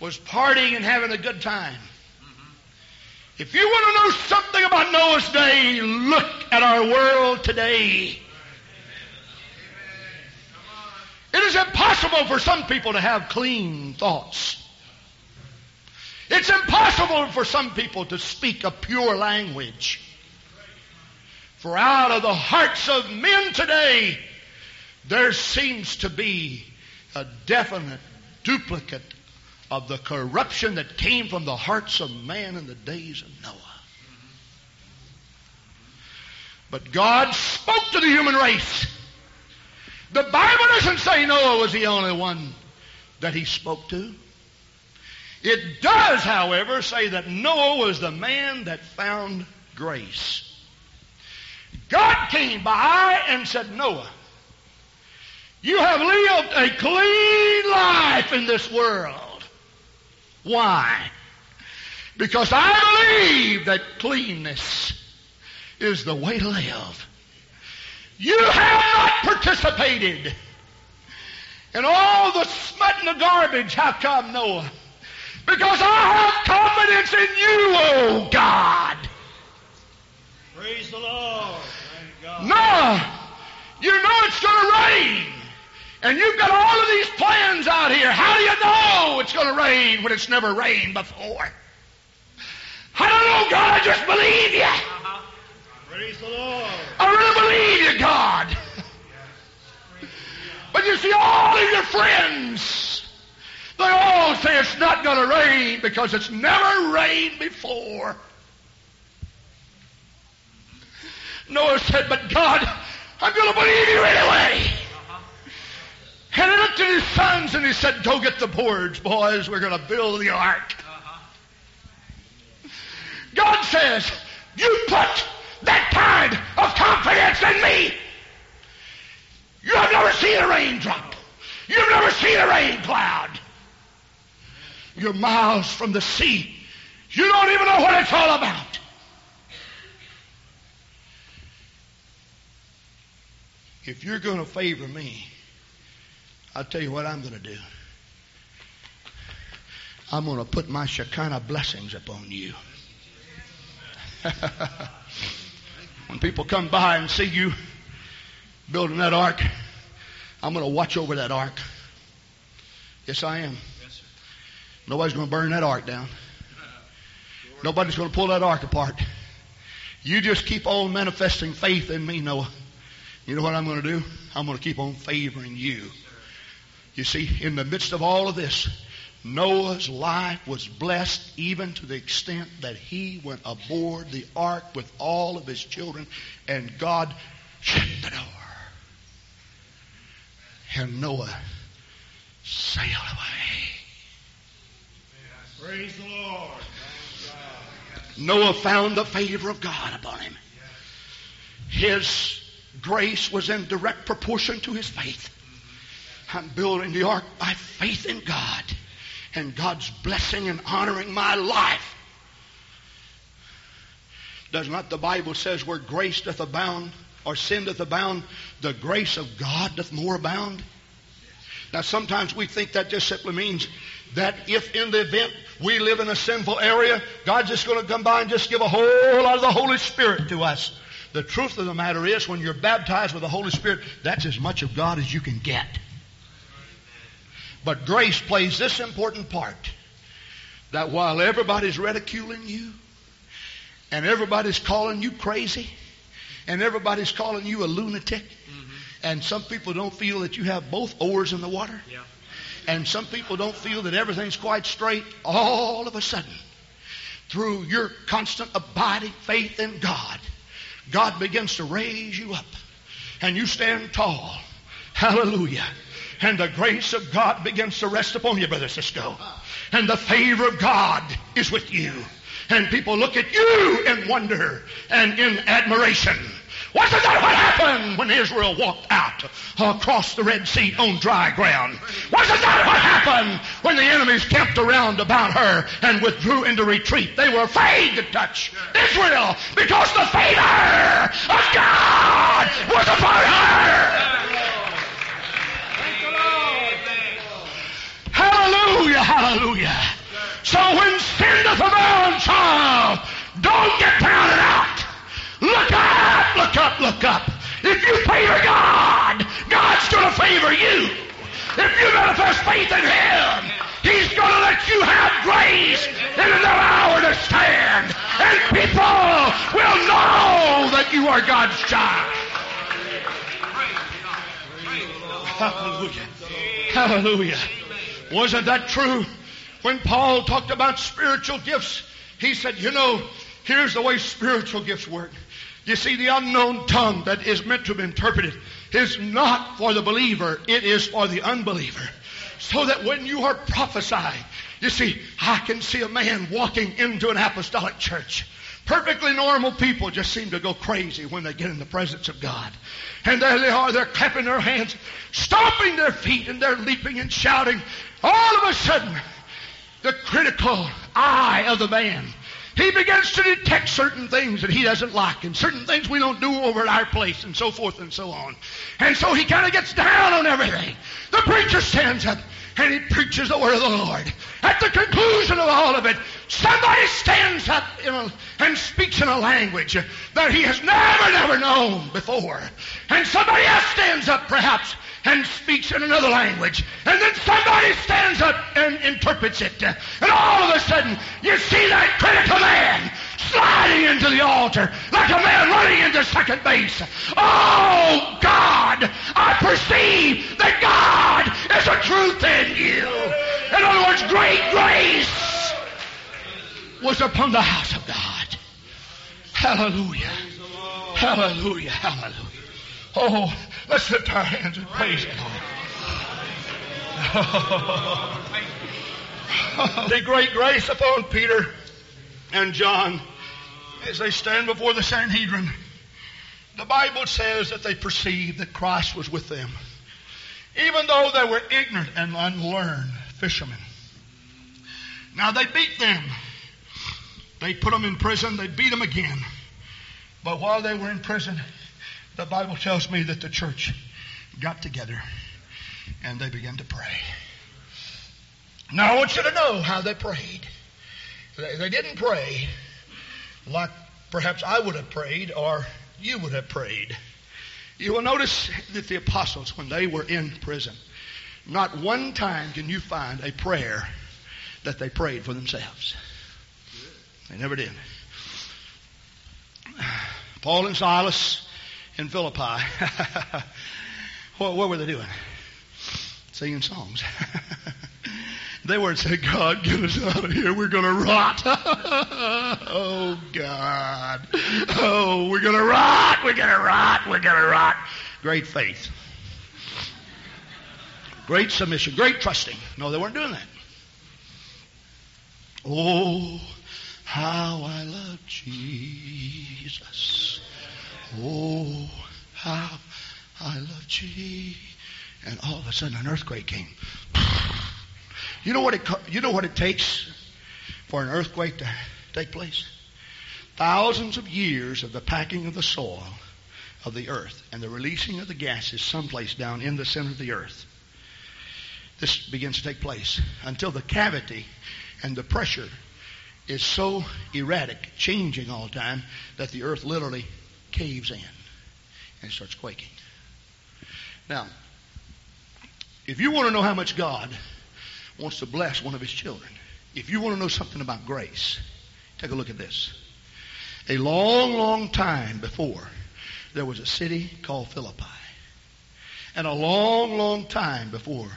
was partying and having a good time. If you want to know something about Noah's day, look at our world today. It is impossible for some people to have clean thoughts. It's impossible for some people to speak a pure language. For out of the hearts of men today, there seems to be a definite duplicate of the corruption that came from the hearts of man in the days of Noah. But God spoke to the human race. The Bible doesn't say Noah was the only one that he spoke to. It does, however, say that Noah was the man that found grace. God came by and said, Noah, you have lived a clean life in this world. Why? Because I believe that cleanness is the way to live. You have not participated in all the smut and the garbage. How come, Noah? Because I have confidence in you, oh God. Praise the Lord. Noah, you know it's going to rain. And you've got all of these plans out here. How do you know it's going to rain when it's never rained before? I don't know, God. I just believe you. Uh-huh. Praise the Lord. I really believe you, God. But you see, all of your friends, they all say it's not going to rain because it's never rained before. Noah said, But God, I'm going to believe you anyway. And he looked at his sons and he said, Go get the boards, boys. We're going to build the ark. God says, You put that kind of confidence in me. You have never seen a raindrop. You've never seen a rain cloud. You're miles from the sea. You don't even know what it's all about. If you're going to favor me, I'll tell you what I'm going to do. I'm going to put my Shekinah blessings upon you. when people come by and see you building that ark, I'm going to watch over that ark. Yes, I am. Nobody's going to burn that ark down. Nobody's going to pull that ark apart. You just keep on manifesting faith in me, Noah. You know what I'm going to do? I'm going to keep on favoring you. You see, in the midst of all of this, Noah's life was blessed even to the extent that he went aboard the ark with all of his children and God shut the door. And Noah sailed away. Praise the Lord. Noah found the favor of God upon him. His grace was in direct proportion to his faith. I'm building the ark by faith in God and God's blessing and honoring my life. Does not the Bible says where grace doth abound or sin doth abound, the grace of God doth more abound? Now sometimes we think that just simply means that if in the event we live in a sinful area, God's just going to come by and just give a whole lot of the Holy Spirit to us. The truth of the matter is when you're baptized with the Holy Spirit, that's as much of God as you can get. But grace plays this important part that while everybody's ridiculing you and everybody's calling you crazy and everybody's calling you a lunatic mm-hmm. and some people don't feel that you have both oars in the water yeah. and some people don't feel that everything's quite straight all of a sudden through your constant abiding faith in God God begins to raise you up and you stand tall hallelujah and the grace of God begins to rest upon you, Brother Cisco. And the favor of God is with you. And people look at you in wonder and in admiration. Wasn't that what happened when Israel walked out across the Red Sea on dry ground? Wasn't that what happened when the enemies camped around about her and withdrew into retreat? They were afraid to touch Israel because the favor of God was upon her. Hallelujah, hallelujah. So when sin doth abound, child, don't get down and out. Look up, look up, look up. If you favor God, God's going to favor you. If you manifest faith in Him, He's going to let you have grace in another hour to stand. And people will know that you are God's child. Hallelujah. Hallelujah. Wasn't that true? When Paul talked about spiritual gifts, he said, you know, here's the way spiritual gifts work. You see, the unknown tongue that is meant to be interpreted is not for the believer, it is for the unbeliever. So that when you are prophesying, you see, I can see a man walking into an apostolic church. Perfectly normal people just seem to go crazy when they get in the presence of God. And there they are, they're clapping their hands, stomping their feet, and they're leaping and shouting. All of a sudden, the critical eye of the man, he begins to detect certain things that he doesn't like and certain things we don't do over at our place and so forth and so on. And so he kind of gets down on everything. The preacher stands up and he preaches the word of the Lord. At the conclusion of all of it, somebody stands up a, and speaks in a language that he has never, never known before. And somebody else stands up perhaps and speaks in another language. And then somebody stands up and interprets it. And all of a sudden, you see that critical man sliding into the altar like a man running into second base. Oh, God, I perceive that God is a truth in you. In other words, great grace was upon the house of God. Hallelujah. Hallelujah. Hallelujah. Oh, Let's lift our hands and praise God. the great grace upon Peter and John as they stand before the Sanhedrin. The Bible says that they perceived that Christ was with them, even though they were ignorant and unlearned fishermen. Now they beat them. They put them in prison. They beat them again. But while they were in prison, the Bible tells me that the church got together and they began to pray. Now I want you to know how they prayed. They, didn't pray like perhaps I would have prayed or you would have prayed. You will notice that the apostles, when they were in prison, not one time can you find a prayer that they prayed for themselves. They never did. Paul and Silas in Philippi. what, what were they doing? Singing songs. they weren't saying, God, get us out of here. We're going to rot. oh, God. Oh, we're going to rot. We're going to rot. We're going to rot. Great faith. Great submission. Great trusting. No, they weren't doing that. Oh, how I love Jesus. Oh, how I love Jesus. And all of a sudden, an earthquake came. You know what it you know what it takes for an earthquake to take place? Thousands of years of the packing of the soil of the earth and the releasing of the gases someplace down in the center of the earth. This begins to take place until the cavity and the pressure is so erratic, changing all the time, that the earth literally caves in and starts quaking. Now, if you want to know how much God wants to bless one of his children, if you want to know something about grace, take a look at this. A long, long time before, there was a city called Philippi. And a long, long time before,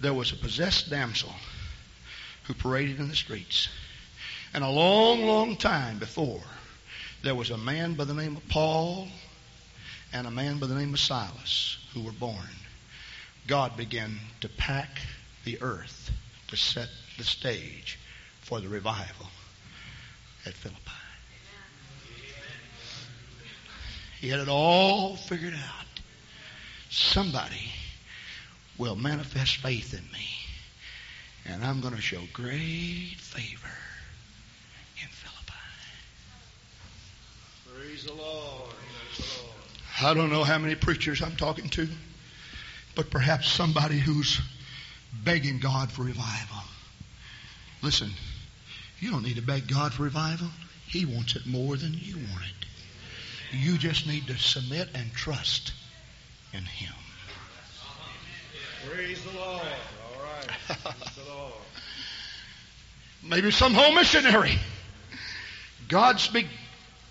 there was a possessed damsel who paraded in the streets. And a long, long time before, there was a man by the name of Paul and a man by the name of Silas who were born. God began to pack the earth to set the stage for the revival at Philippi. He had it all figured out. Somebody will manifest faith in me, and I'm going to show great favor in Philippi. Praise the Lord. Praise the Lord. I don't know how many preachers I'm talking to, but perhaps somebody who's begging God for revival. Listen, you don't need to beg God for revival. He wants it more than you want it. You just need to submit and trust in Him. Praise the Lord. All right. Praise the Lord. Maybe some home missionary. God's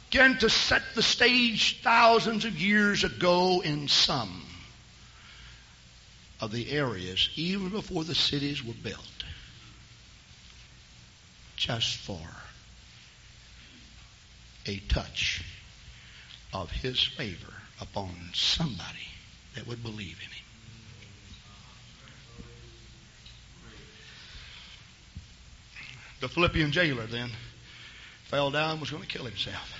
began to set the stage thousands of years ago in some of the areas, even before the cities were built, just for a touch of His favor upon somebody that would believe in Him. The Philippian jailer then fell down and was going to kill himself.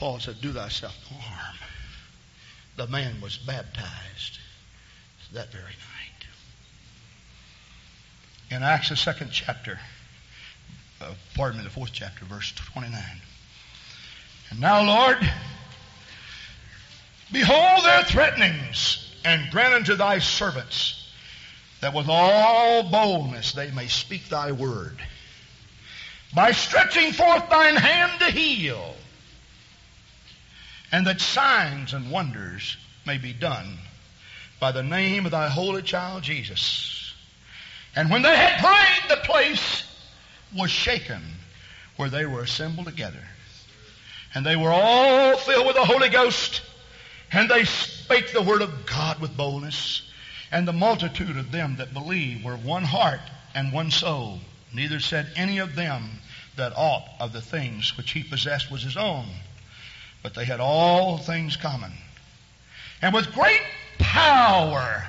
Paul said, Do thyself no harm. The man was baptized that very night. In Acts, the second chapter, uh, pardon me, the fourth chapter, verse 29. And now, Lord, behold their threatenings, and grant unto thy servants that with all boldness they may speak thy word. By stretching forth thine hand to heal, and that signs and wonders may be done by the name of thy holy child Jesus. And when they had prayed, the place was shaken where they were assembled together. And they were all filled with the Holy Ghost, and they spake the word of God with boldness. And the multitude of them that believed were one heart and one soul. Neither said any of them that aught of the things which he possessed was his own, but they had all things common. And with great power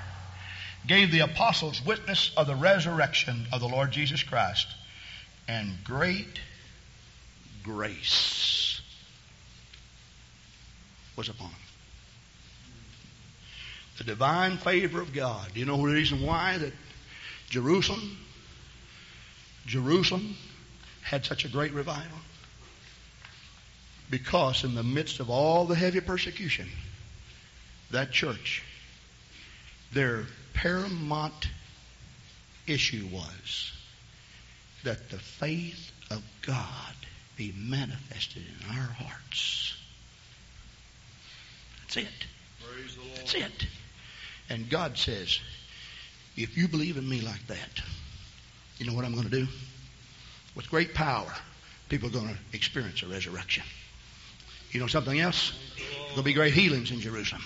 gave the apostles witness of the resurrection of the Lord Jesus Christ. And great grace was upon them the divine favor of God. Do you know the reason why that Jerusalem, Jerusalem had such a great revival? Because in the midst of all the heavy persecution, that church, their paramount issue was that the faith of God be manifested in our hearts. That's it. Praise the Lord. That's it. And God says, if you believe in me like that, you know what I'm going to do? With great power, people are going to experience a resurrection. You know something else? There'll be great healings in Jerusalem.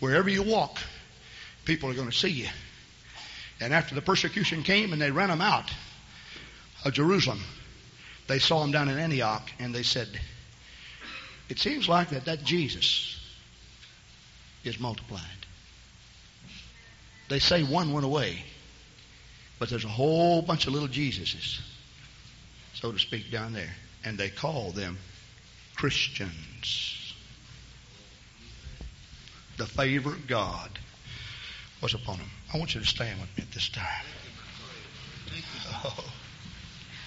Wherever you walk, people are going to see you. And after the persecution came and they ran them out of Jerusalem, they saw him down in Antioch and they said, It seems like that, that Jesus is multiplied. They say one went away, but there's a whole bunch of little Jesuses, so to speak, down there. And they call them Christians. The favor of God was upon them. I want you to stand with me at this time. Oh.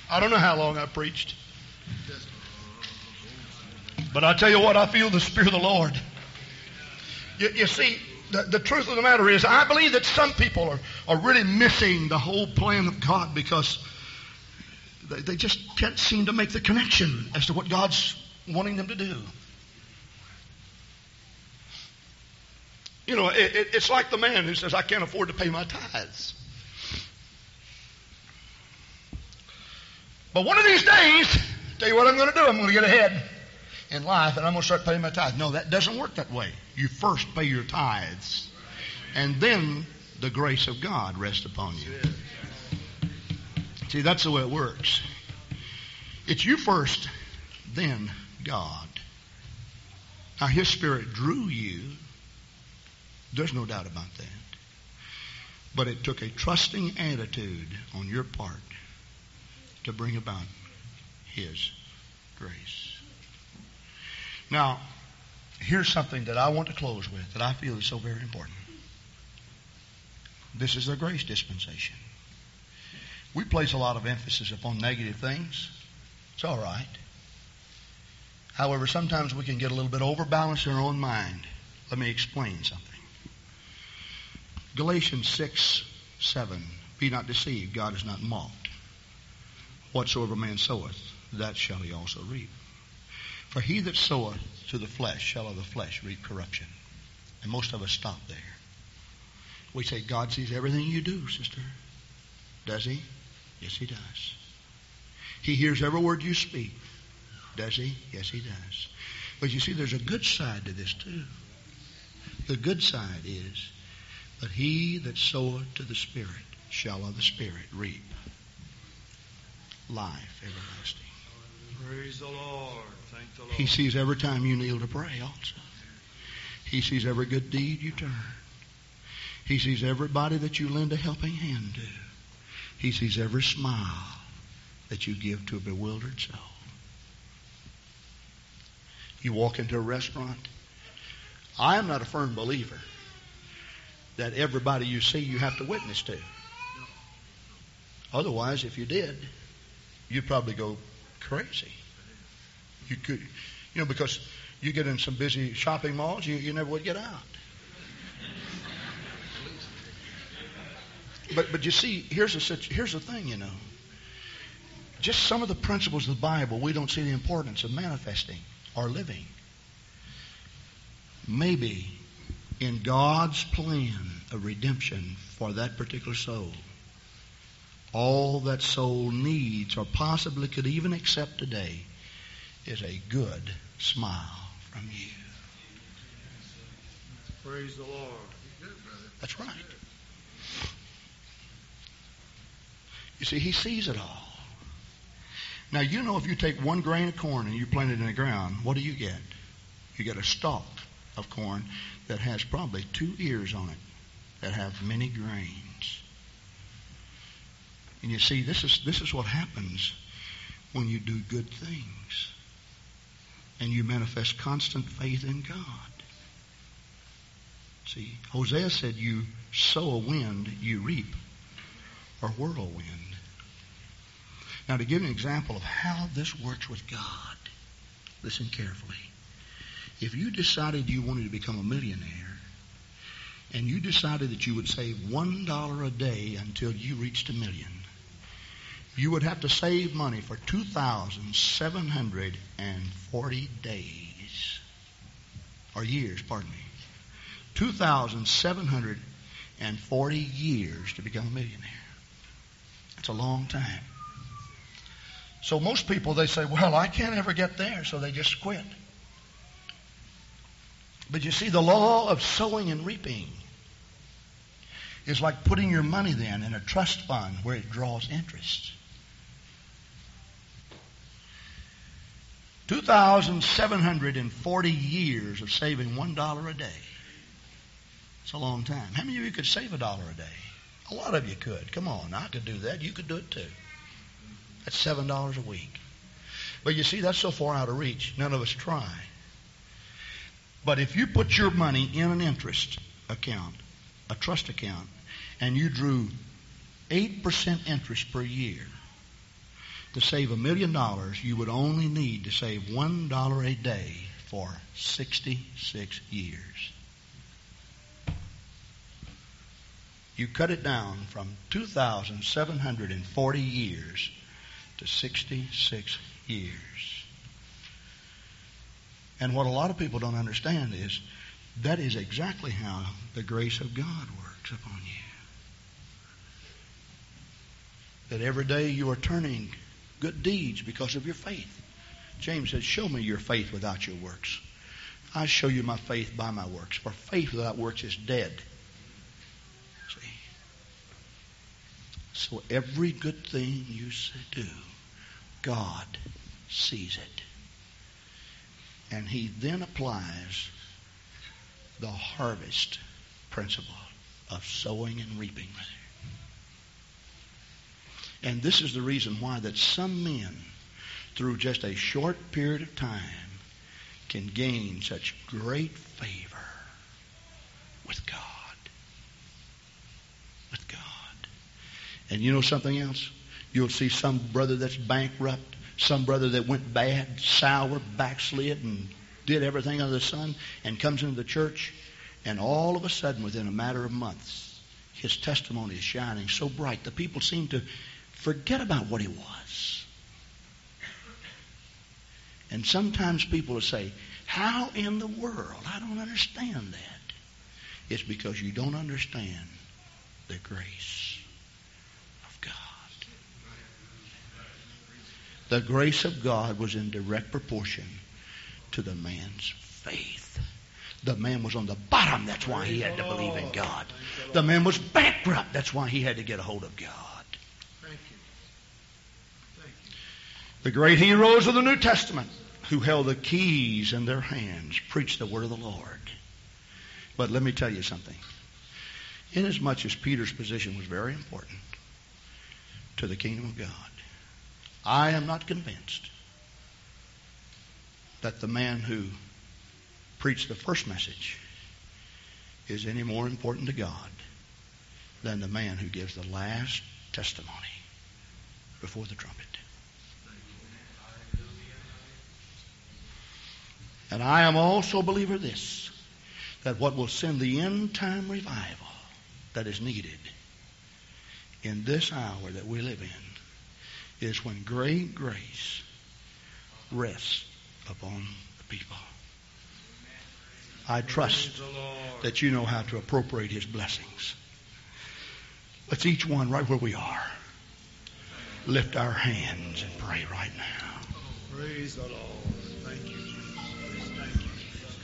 I don't know how long I preached. But I tell you what, I feel the Spirit of the Lord. You, you see, the, the, truth of the matter is, I believe that some people are, are really missing the whole plan of God because they, they just can't seem to make the connection as to what God's wanting them to do. You know, it, it, it's like the man who says, I can't afford to pay my tithes. But one of these days, tell you what I'm going to do. I'm going to get ahead in life and I'm going to start paying my tithes. No, that doesn't work that way. You first pay your tithes, and then the grace of God rests upon you. See, that's the way it works. It's you first, then God. Now, His Spirit drew you. There's no doubt about that. But it took a trusting attitude on your part to bring about His grace. Now, here's something that I want to close with that I feel is so very important. This is the grace dispensation. We place a lot of emphasis upon negative things. It's all right. However, sometimes we can get a little bit overbalanced in our own mind. Let me explain something. Galatians 6, 7. Be not deceived, God is not mocked. Whatsoever man soweth, that shall he also reap. For he that soweth to the flesh shall of the flesh reap corruption. And most of us stop there. We say, God sees everything you do, sister. Does he? Yes, he does. He hears every word you speak. Does he? Yes, he does. But you see, there's a good side to this, too. The good side is but he that soweth to the Spirit shall of the Spirit reap life everlasting. Praise the Lord. Thank the Lord. He sees every time you kneel to pray also. He sees every good deed you turn. He sees everybody that you lend a helping hand to. He sees every smile that you give to a bewildered soul. You walk into a restaurant. I am not a firm believer that everybody you see you have to witness to. Otherwise, if you did, you'd probably go crazy. You could, you know, because you get in some busy shopping malls, you, you never would get out. But but you see, here's the here's the thing, you know. Just some of the principles of the Bible, we don't see the importance of manifesting or living. Maybe in God's plan of redemption for that particular soul, all that soul needs or possibly could even accept today is a good smile from you. Praise the Lord. That's right. You see, He sees it all. Now, you know if you take one grain of corn and you plant it in the ground, what do you get? You get a stalk of corn that has probably two ears on it that have many grains. And you see, this is, this is what happens when you do good things and you manifest constant faith in God. See, Hosea said, You sow a wind, you reap a whirlwind. Now, to give an example of how this works with God, listen carefully. If you decided you wanted to become a millionaire, and you decided that you would save one dollar a day until you reached a million, you would have to save money for 2,740 days. Or years, pardon me. 2,740 years to become a millionaire. That's a long time. So most people, they say, well, I can't ever get there, so they just quit. But you see, the law of sowing and reaping is like putting your money then in a trust fund where it draws interest. 2,740 years of saving $1 a day. It's a long time. How many of you could save a dollar a day? A lot of you could. Come on, I could do that. You could do it too. That's $7 a week. But you see, that's so far out of reach, none of us try. But if you put your money in an interest account, a trust account, and you drew 8% interest per year, to save a million dollars, you would only need to save one dollar a day for 66 years. You cut it down from 2,740 years to 66 years. And what a lot of people don't understand is that is exactly how the grace of God works upon you. That every day you are turning good deeds because of your faith. James said, Show me your faith without your works. I show you my faith by my works. For faith without works is dead. See? So every good thing you do, God sees it. And He then applies the harvest principle of sowing and reaping. And this is the reason why that some men, through just a short period of time, can gain such great favor with God. With God. And you know something else? You'll see some brother that's bankrupt, some brother that went bad, sour, backslid, and did everything under the sun, and comes into the church, and all of a sudden, within a matter of months, his testimony is shining so bright. The people seem to Forget about what he was. And sometimes people will say, How in the world? I don't understand that. It's because you don't understand the grace of God. The grace of God was in direct proportion to the man's faith. The man was on the bottom, that's why he had to believe in God. The man was bankrupt, that's why he had to get a hold of God. The great heroes of the New Testament who held the keys in their hands preached the word of the Lord. But let me tell you something. Inasmuch as Peter's position was very important to the kingdom of God, I am not convinced that the man who preached the first message is any more important to God than the man who gives the last testimony before the trumpet. And I am also a believer this, that what will send the end time revival that is needed in this hour that we live in is when great grace rests upon the people. I trust that you know how to appropriate his blessings. Let's each one right where we are lift our hands and pray right now. Praise the Lord. Thank you. Jesus.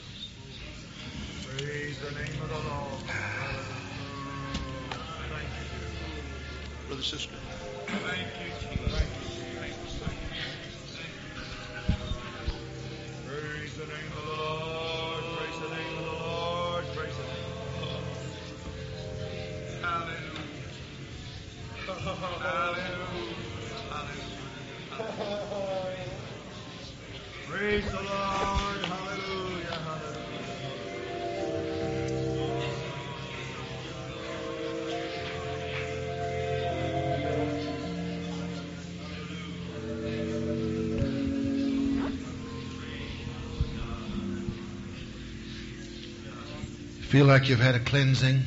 Praise the name of the Lord. Thank you. Brother, sister. Thank you, Thank you. Feel like you've had a cleansing?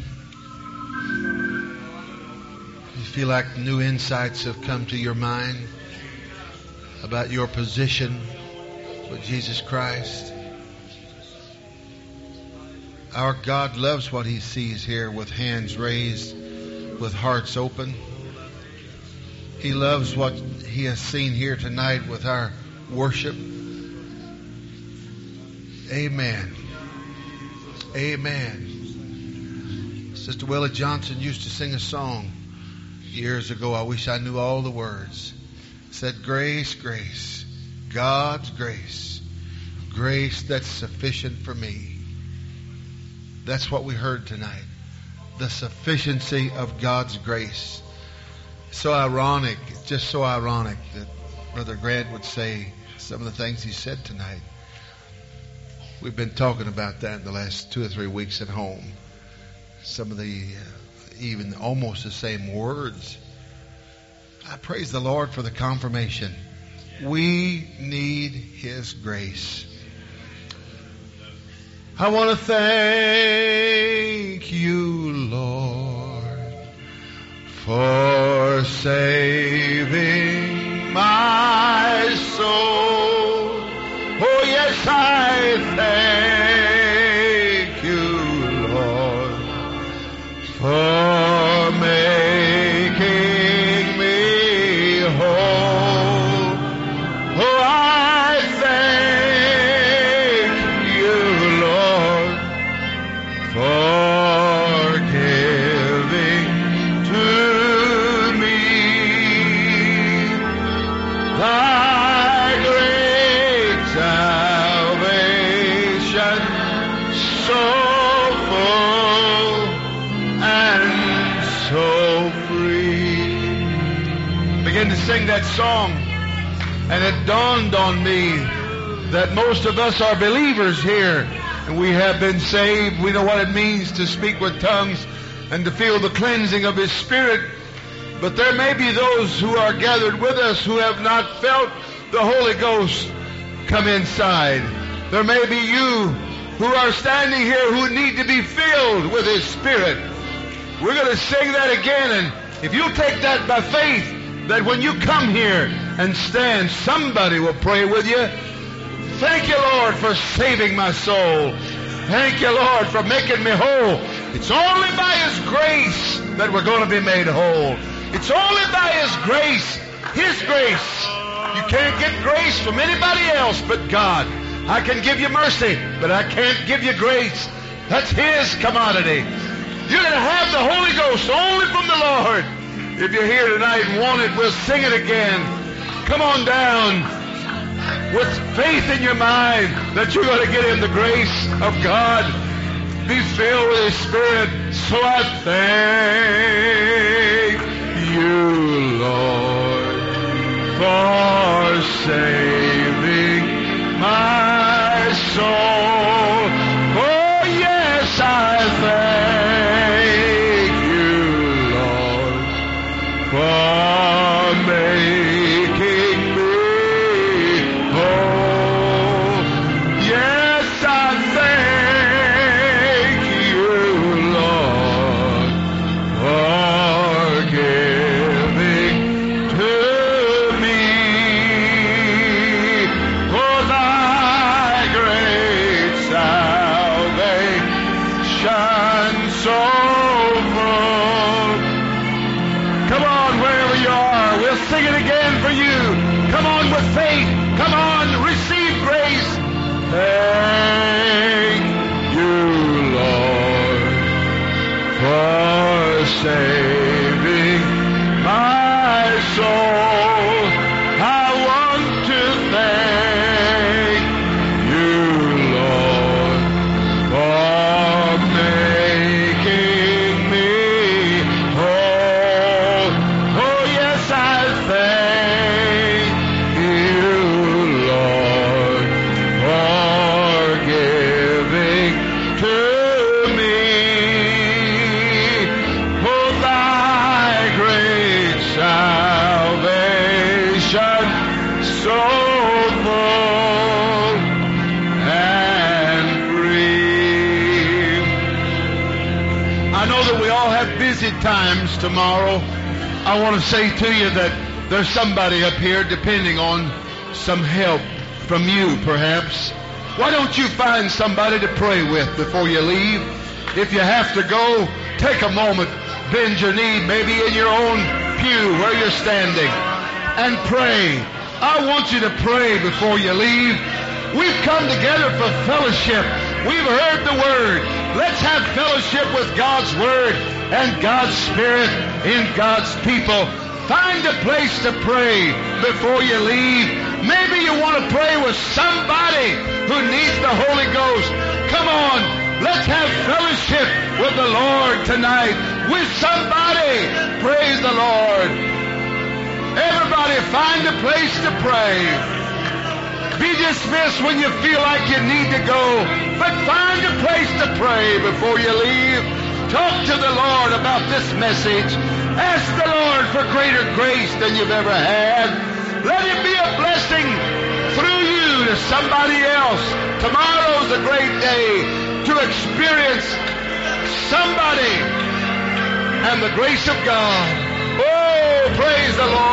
You feel like new insights have come to your mind about your position with Jesus Christ? Our God loves what He sees here with hands raised, with hearts open. He loves what He has seen here tonight with our worship. Amen. Amen. Sister Willie Johnson used to sing a song years ago. I wish I knew all the words. It said, Grace, grace, God's grace, grace that's sufficient for me. That's what we heard tonight. The sufficiency of God's grace. So ironic, just so ironic that Brother Grant would say some of the things he said tonight. We've been talking about that in the last two or three weeks at home. Some of the, uh, even almost the same words. I praise the Lord for the confirmation. We need His grace. I want to thank you, Lord, for saving my soul. Sing that song, and it dawned on me that most of us are believers here, and we have been saved. We know what it means to speak with tongues and to feel the cleansing of His Spirit. But there may be those who are gathered with us who have not felt the Holy Ghost come inside. There may be you who are standing here who need to be filled with His Spirit. We're going to sing that again, and if you'll take that by faith, that when you come here and stand, somebody will pray with you. Thank you, Lord, for saving my soul. Thank you, Lord, for making me whole. It's only by His grace that we're going to be made whole. It's only by His grace, His grace. You can't get grace from anybody else but God. I can give you mercy, but I can't give you grace. That's His commodity. You're going to have the Holy Ghost only from the Lord. If you're here tonight and want it, we'll sing it again. Come on down with faith in your mind that you're going to get in the grace of God. Be filled with His Spirit. So I thank you, Lord, for saving my soul. Faith. Come on, receive grace. Thank you, Lord, for saving I want to say to you that there's somebody up here depending on some help from you, perhaps. Why don't you find somebody to pray with before you leave? If you have to go, take a moment, bend your knee, maybe in your own pew where you're standing, and pray. I want you to pray before you leave. We've come together for fellowship. We've heard the word. Let's have fellowship with God's Word and God's Spirit in God's people. Find a place to pray before you leave. Maybe you want to pray with somebody who needs the Holy Ghost. Come on, let's have fellowship with the Lord tonight. With somebody. Praise the Lord. Everybody find a place to pray. Be dismissed when you feel like you need to go, but find a place to pray before you leave. Talk to the Lord about this message. Ask the Lord for greater grace than you've ever had. Let it be a blessing through you to somebody else. Tomorrow's a great day to experience somebody and the grace of God. Oh, praise the Lord.